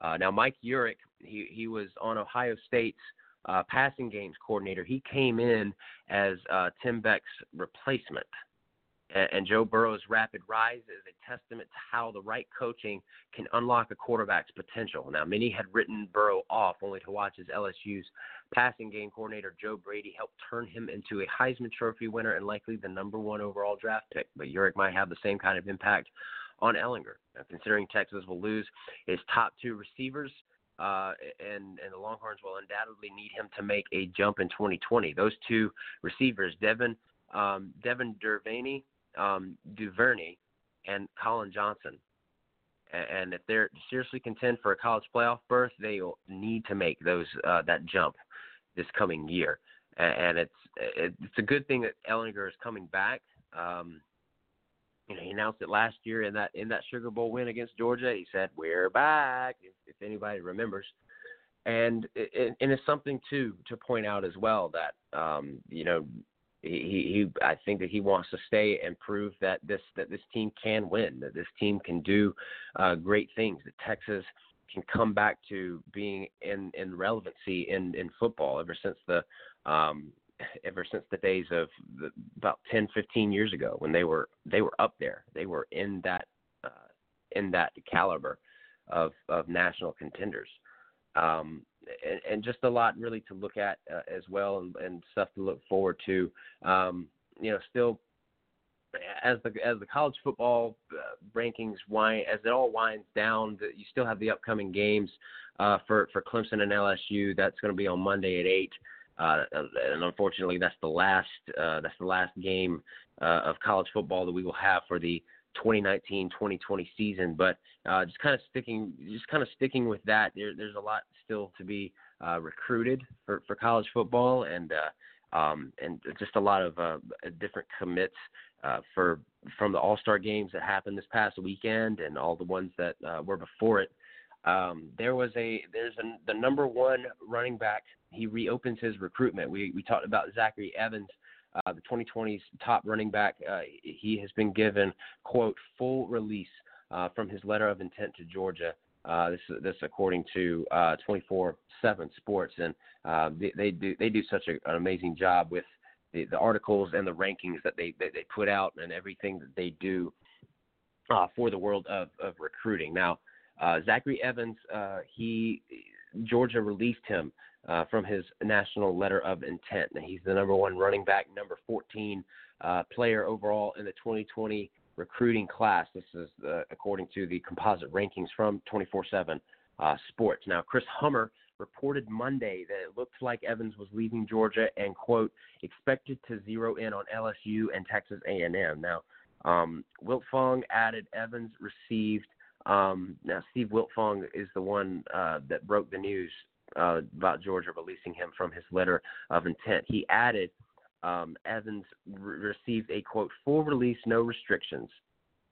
Speaker 2: Uh, now, Mike Yurcich, he, he was on Ohio State's uh, passing games coordinator. He came in as uh, Tim Beck's replacement. And, Joe Burrow's rapid rise is a testament to how the right coaching can unlock a quarterback's potential. Now, many had written Burrow off only to watch as LSU's passing game coordinator Joe Brady helped turn him into a Heisman Trophy winner and likely the number one overall draft pick. But Yurcich might have the same kind of impact on Ehlinger, Now, considering Texas will lose its top two receivers, uh, and and the Longhorns will undoubtedly need him to make a jump in 2020. Those two receivers, Devin um, Devin Duvernay, um, Duvernay, and Collin Johnson. And if they're seriously contend for a college playoff berth, they will need to make those uh, that jump this coming year. And it's it's a good thing that Ehlinger is coming back. Um, you know, he announced it last year in that in that Sugar Bowl win against Georgia. He said, "We're back." If, if anybody remembers, and it, and it's something to to point out as well that um, you know he, he I think that he wants to stay and prove that this that this team can win, that this team can do uh, great things, that Texas can come back to being in in relevancy in in football ever since the um, ever since the days of the, about 10, 15 years ago when they were they were up there. They were in that uh, in that caliber of of national contenders. Um, and, and, just a lot really to look at uh, as well and, and, stuff to look forward to. Um, you know, still as the as the college football uh, rankings wind as it all winds down, you still have the upcoming games uh, for for Clemson and LSU. That's going to be on Monday at eight. Uh, and unfortunately, that's the last uh, that's the last game uh, of college football that we will have for the 2019-2020 season. But uh, just kind of sticking just kind of sticking with that. There, there's a lot still to be uh, recruited for, for college football, and uh, um, and just a lot of uh, different commits uh, for from the All Star games that happened this past weekend, and all the ones that uh, were before it. Um, there was a there's a, the number one running back. He reopens his recruitment. We we talked about Zachary Evans, uh, the 2020's top running back. Uh, he has been given quote full release uh, from his letter of intent to Georgia. Uh, this is this according to 24/7 uh, Sports, and uh, they, they do they do such a, an amazing job with the, the articles and the rankings that they, they they put out and everything that they do for the world of, of recruiting. Now, Zachary Evans, he Georgia released him uh, from his national letter of intent. Now, he's the number one running back, number 14 uh, player overall in the 2020 recruiting class. This is uh, according to the composite rankings from 24/7 uh, Sports. Now, Chris Hummer reported Monday that it looked like Evans was leaving Georgia and quote expected to zero in on LSU and Texas A&M. Now, um, Wiltfong added Evans received um, now, Steve Wiltfong is the one uh, that broke the news uh, about Georgia releasing him from his letter of intent. He added um, Evans re- received a quote full release, no restrictions,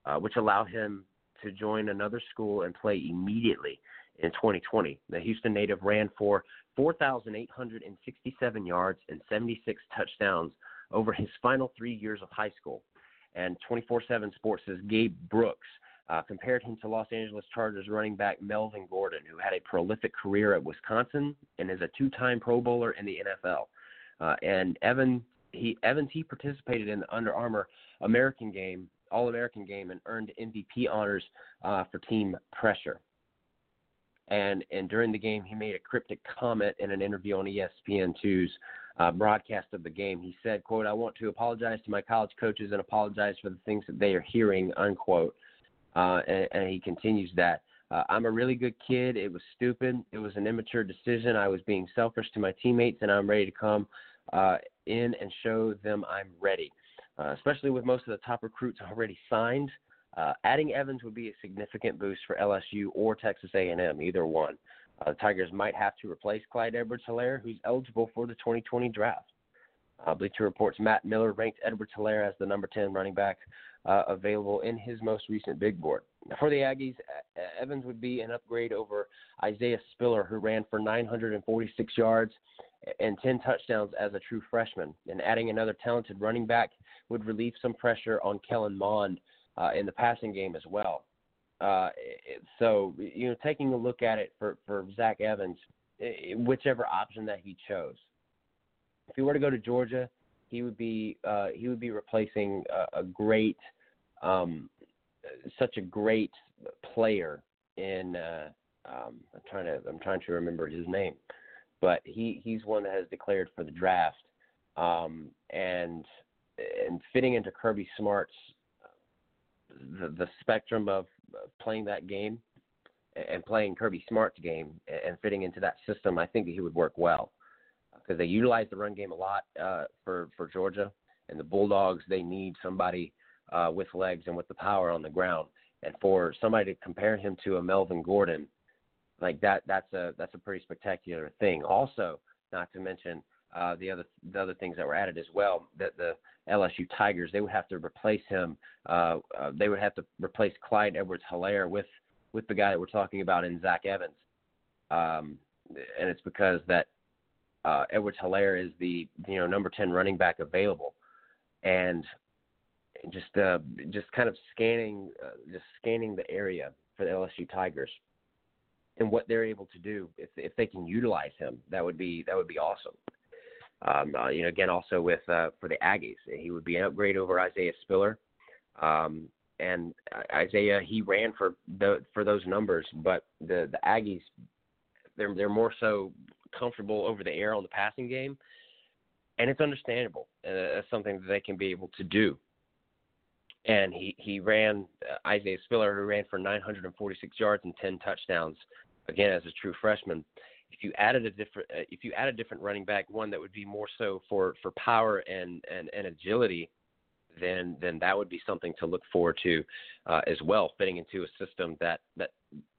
Speaker 2: uh, which allow him to join another school and play immediately in 2020. The Houston native ran for 4,867 yards and 76 touchdowns over his final three years of high school. And 24/7 Sports says Gabe Brooks uh, compared him to Los Angeles Chargers running back Melvin Gordon, who had a prolific career at Wisconsin and is a two-time Pro Bowler in the NFL. Uh, and Evan he Evans he participated in the Under Armour American game, All American game, and earned MVP honors uh, for team pressure. And and during the game, he made a cryptic comment in an interview on ESPN2's uh, broadcast of the game. He said, "quote I want to apologize to my college coaches and apologize for the things that they are hearing." Unquote. Uh, and, and he continues that. Uh, I'm a really good kid. It was stupid. It was an immature decision. I was being selfish to my teammates, and I'm ready to come uh, in and show them I'm ready. Uh, especially with most of the top recruits already signed, uh, adding Evans would be a significant boost for LSU or Texas A&M, either one. Uh, the Tigers might have to replace Clyde Edwards-Helaire, who's eligible for the 2020 draft. Bleacher Report's Matt Miller ranked Edwards-Helaire as the number 10 running back uh, available in his most recent big board. For the Aggies, Evans would be an upgrade over Isaiah Spiller, who ran for 946 yards and 10 touchdowns as a true freshman. And adding another talented running back would relieve some pressure on Kellen Mond uh, in the passing game as well. Uh, so, you know, taking a look at it for, for Zach Evans, whichever option that he chose. If he were to go to Georgia, he would be uh, he would be replacing a, a great um, such a great player in. Uh, um, I'm trying to I'm trying to remember his name, but he he's one that has declared for the draft, um, and and fitting into Kirby Smart's the the spectrum of playing that game and playing Kirby Smart's game and fitting into that system, I think that he would work well because they utilize the run game a lot uh, for for Georgia and the Bulldogs. They need somebody uh, with legs and with the power on the ground. And for somebody to compare him to a Melvin Gordon, like that, that's a that's a pretty spectacular thing. Also, not to mention uh, the other the other things that were added as well. That the LSU Tigers they would have to replace him. Uh, uh, they would have to replace Clyde Edwards-Helaire with with the guy that we're talking about in Zach Evans. Um, and it's because that uh, Edwards-Helaire is the you know number ten running back available, and just uh, just kind of scanning uh, just scanning the area for the LSU Tigers and what they're able to do if if they can utilize him that would be that would be awesome. Um, uh, you know, again, also with uh, for the Aggies, he would be an upgrade over Isaiah Spiller. Um, and Isaiah, he ran for the for those numbers, but the the Aggies, they're they're more so comfortable over the air on the passing game, and it's understandable. Uh, it's something that they can be able to do and he he ran uh, Isaiah Spiller, who ran for 946 yards and 10 touchdowns, again as a true freshman. If you added a different uh, if you add a different running back, one that would be more so for for power and and, and agility, then then that would be something to look forward to uh, as well, fitting into a system that that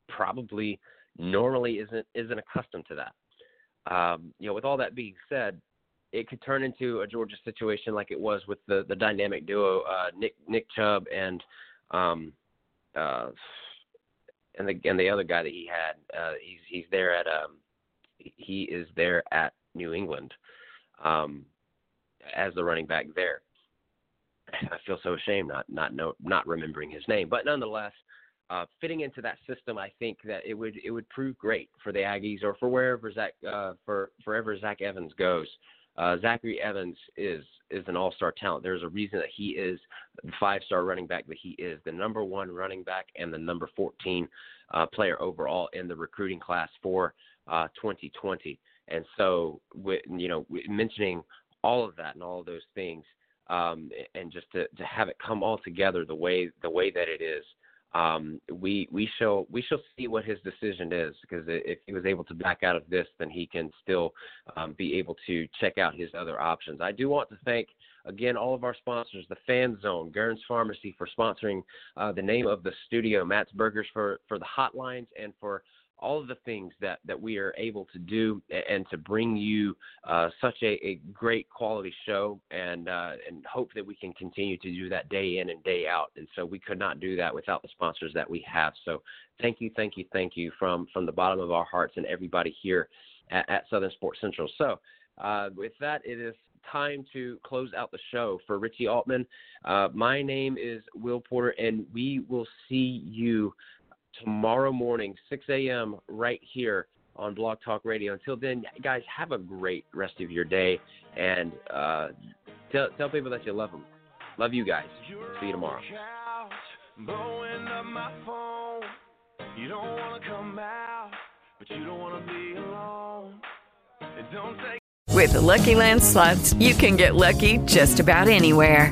Speaker 2: probably normally isn't isn't accustomed to that. Um, you know, with all that being said, it could turn into a Georgia situation like it was with the the dynamic duo uh, Nick Nick Chubb and um, uh, and the and the other guy that he had. Uh, he's he's there at um, he is there at New England um, as the running back there. I feel so ashamed not not know, not remembering his name, but nonetheless, uh, fitting into that system, I think that it would it would prove great for the Aggies or for wherever Zach uh, for wherever Zach Evans goes uh, Zachary Evans is is an all star talent. There's a reason that he is the five star running back that he is, the number one running back and the number 14 uh, player overall in the recruiting class for uh, 2020. And so, with, you know, mentioning all of that and all of those things, um, and just to, to have it come all together the way the way that it is, um, we we shall we shall see what his decision is because if he was able to back out of this, then he can still um, be able to check out his other options. I do want to thank again all of our sponsors, the Fan Zone, Gern's Pharmacy for sponsoring uh, the name of the studio, Matt's Burgers for for the hotlines and for all of the things that, that we are able to do and to bring you uh, such a, a, great quality show and uh, and hope that we can continue to do that day in and day out. And so we could not do that without the sponsors that we have. So thank you, thank you, thank you from from the bottom of our hearts and everybody here at, at Southern Sports Central. So uh, with that, it is time to close out the show for Richie Altman. Uh, my name is Will Porter, and we will see you tomorrow morning, 6 a.m., right here on Blog Talk Radio. Until then, guys, have a great rest of your day. And uh,
Speaker 14: Tell tell people that you love them. Love you guys. See you tomorrow.
Speaker 6: Blowing up my phone. You don't wanna come out, but you don't wanna be alone. It don't take
Speaker 15: With the Lucky Land slots, you can get lucky just about anywhere.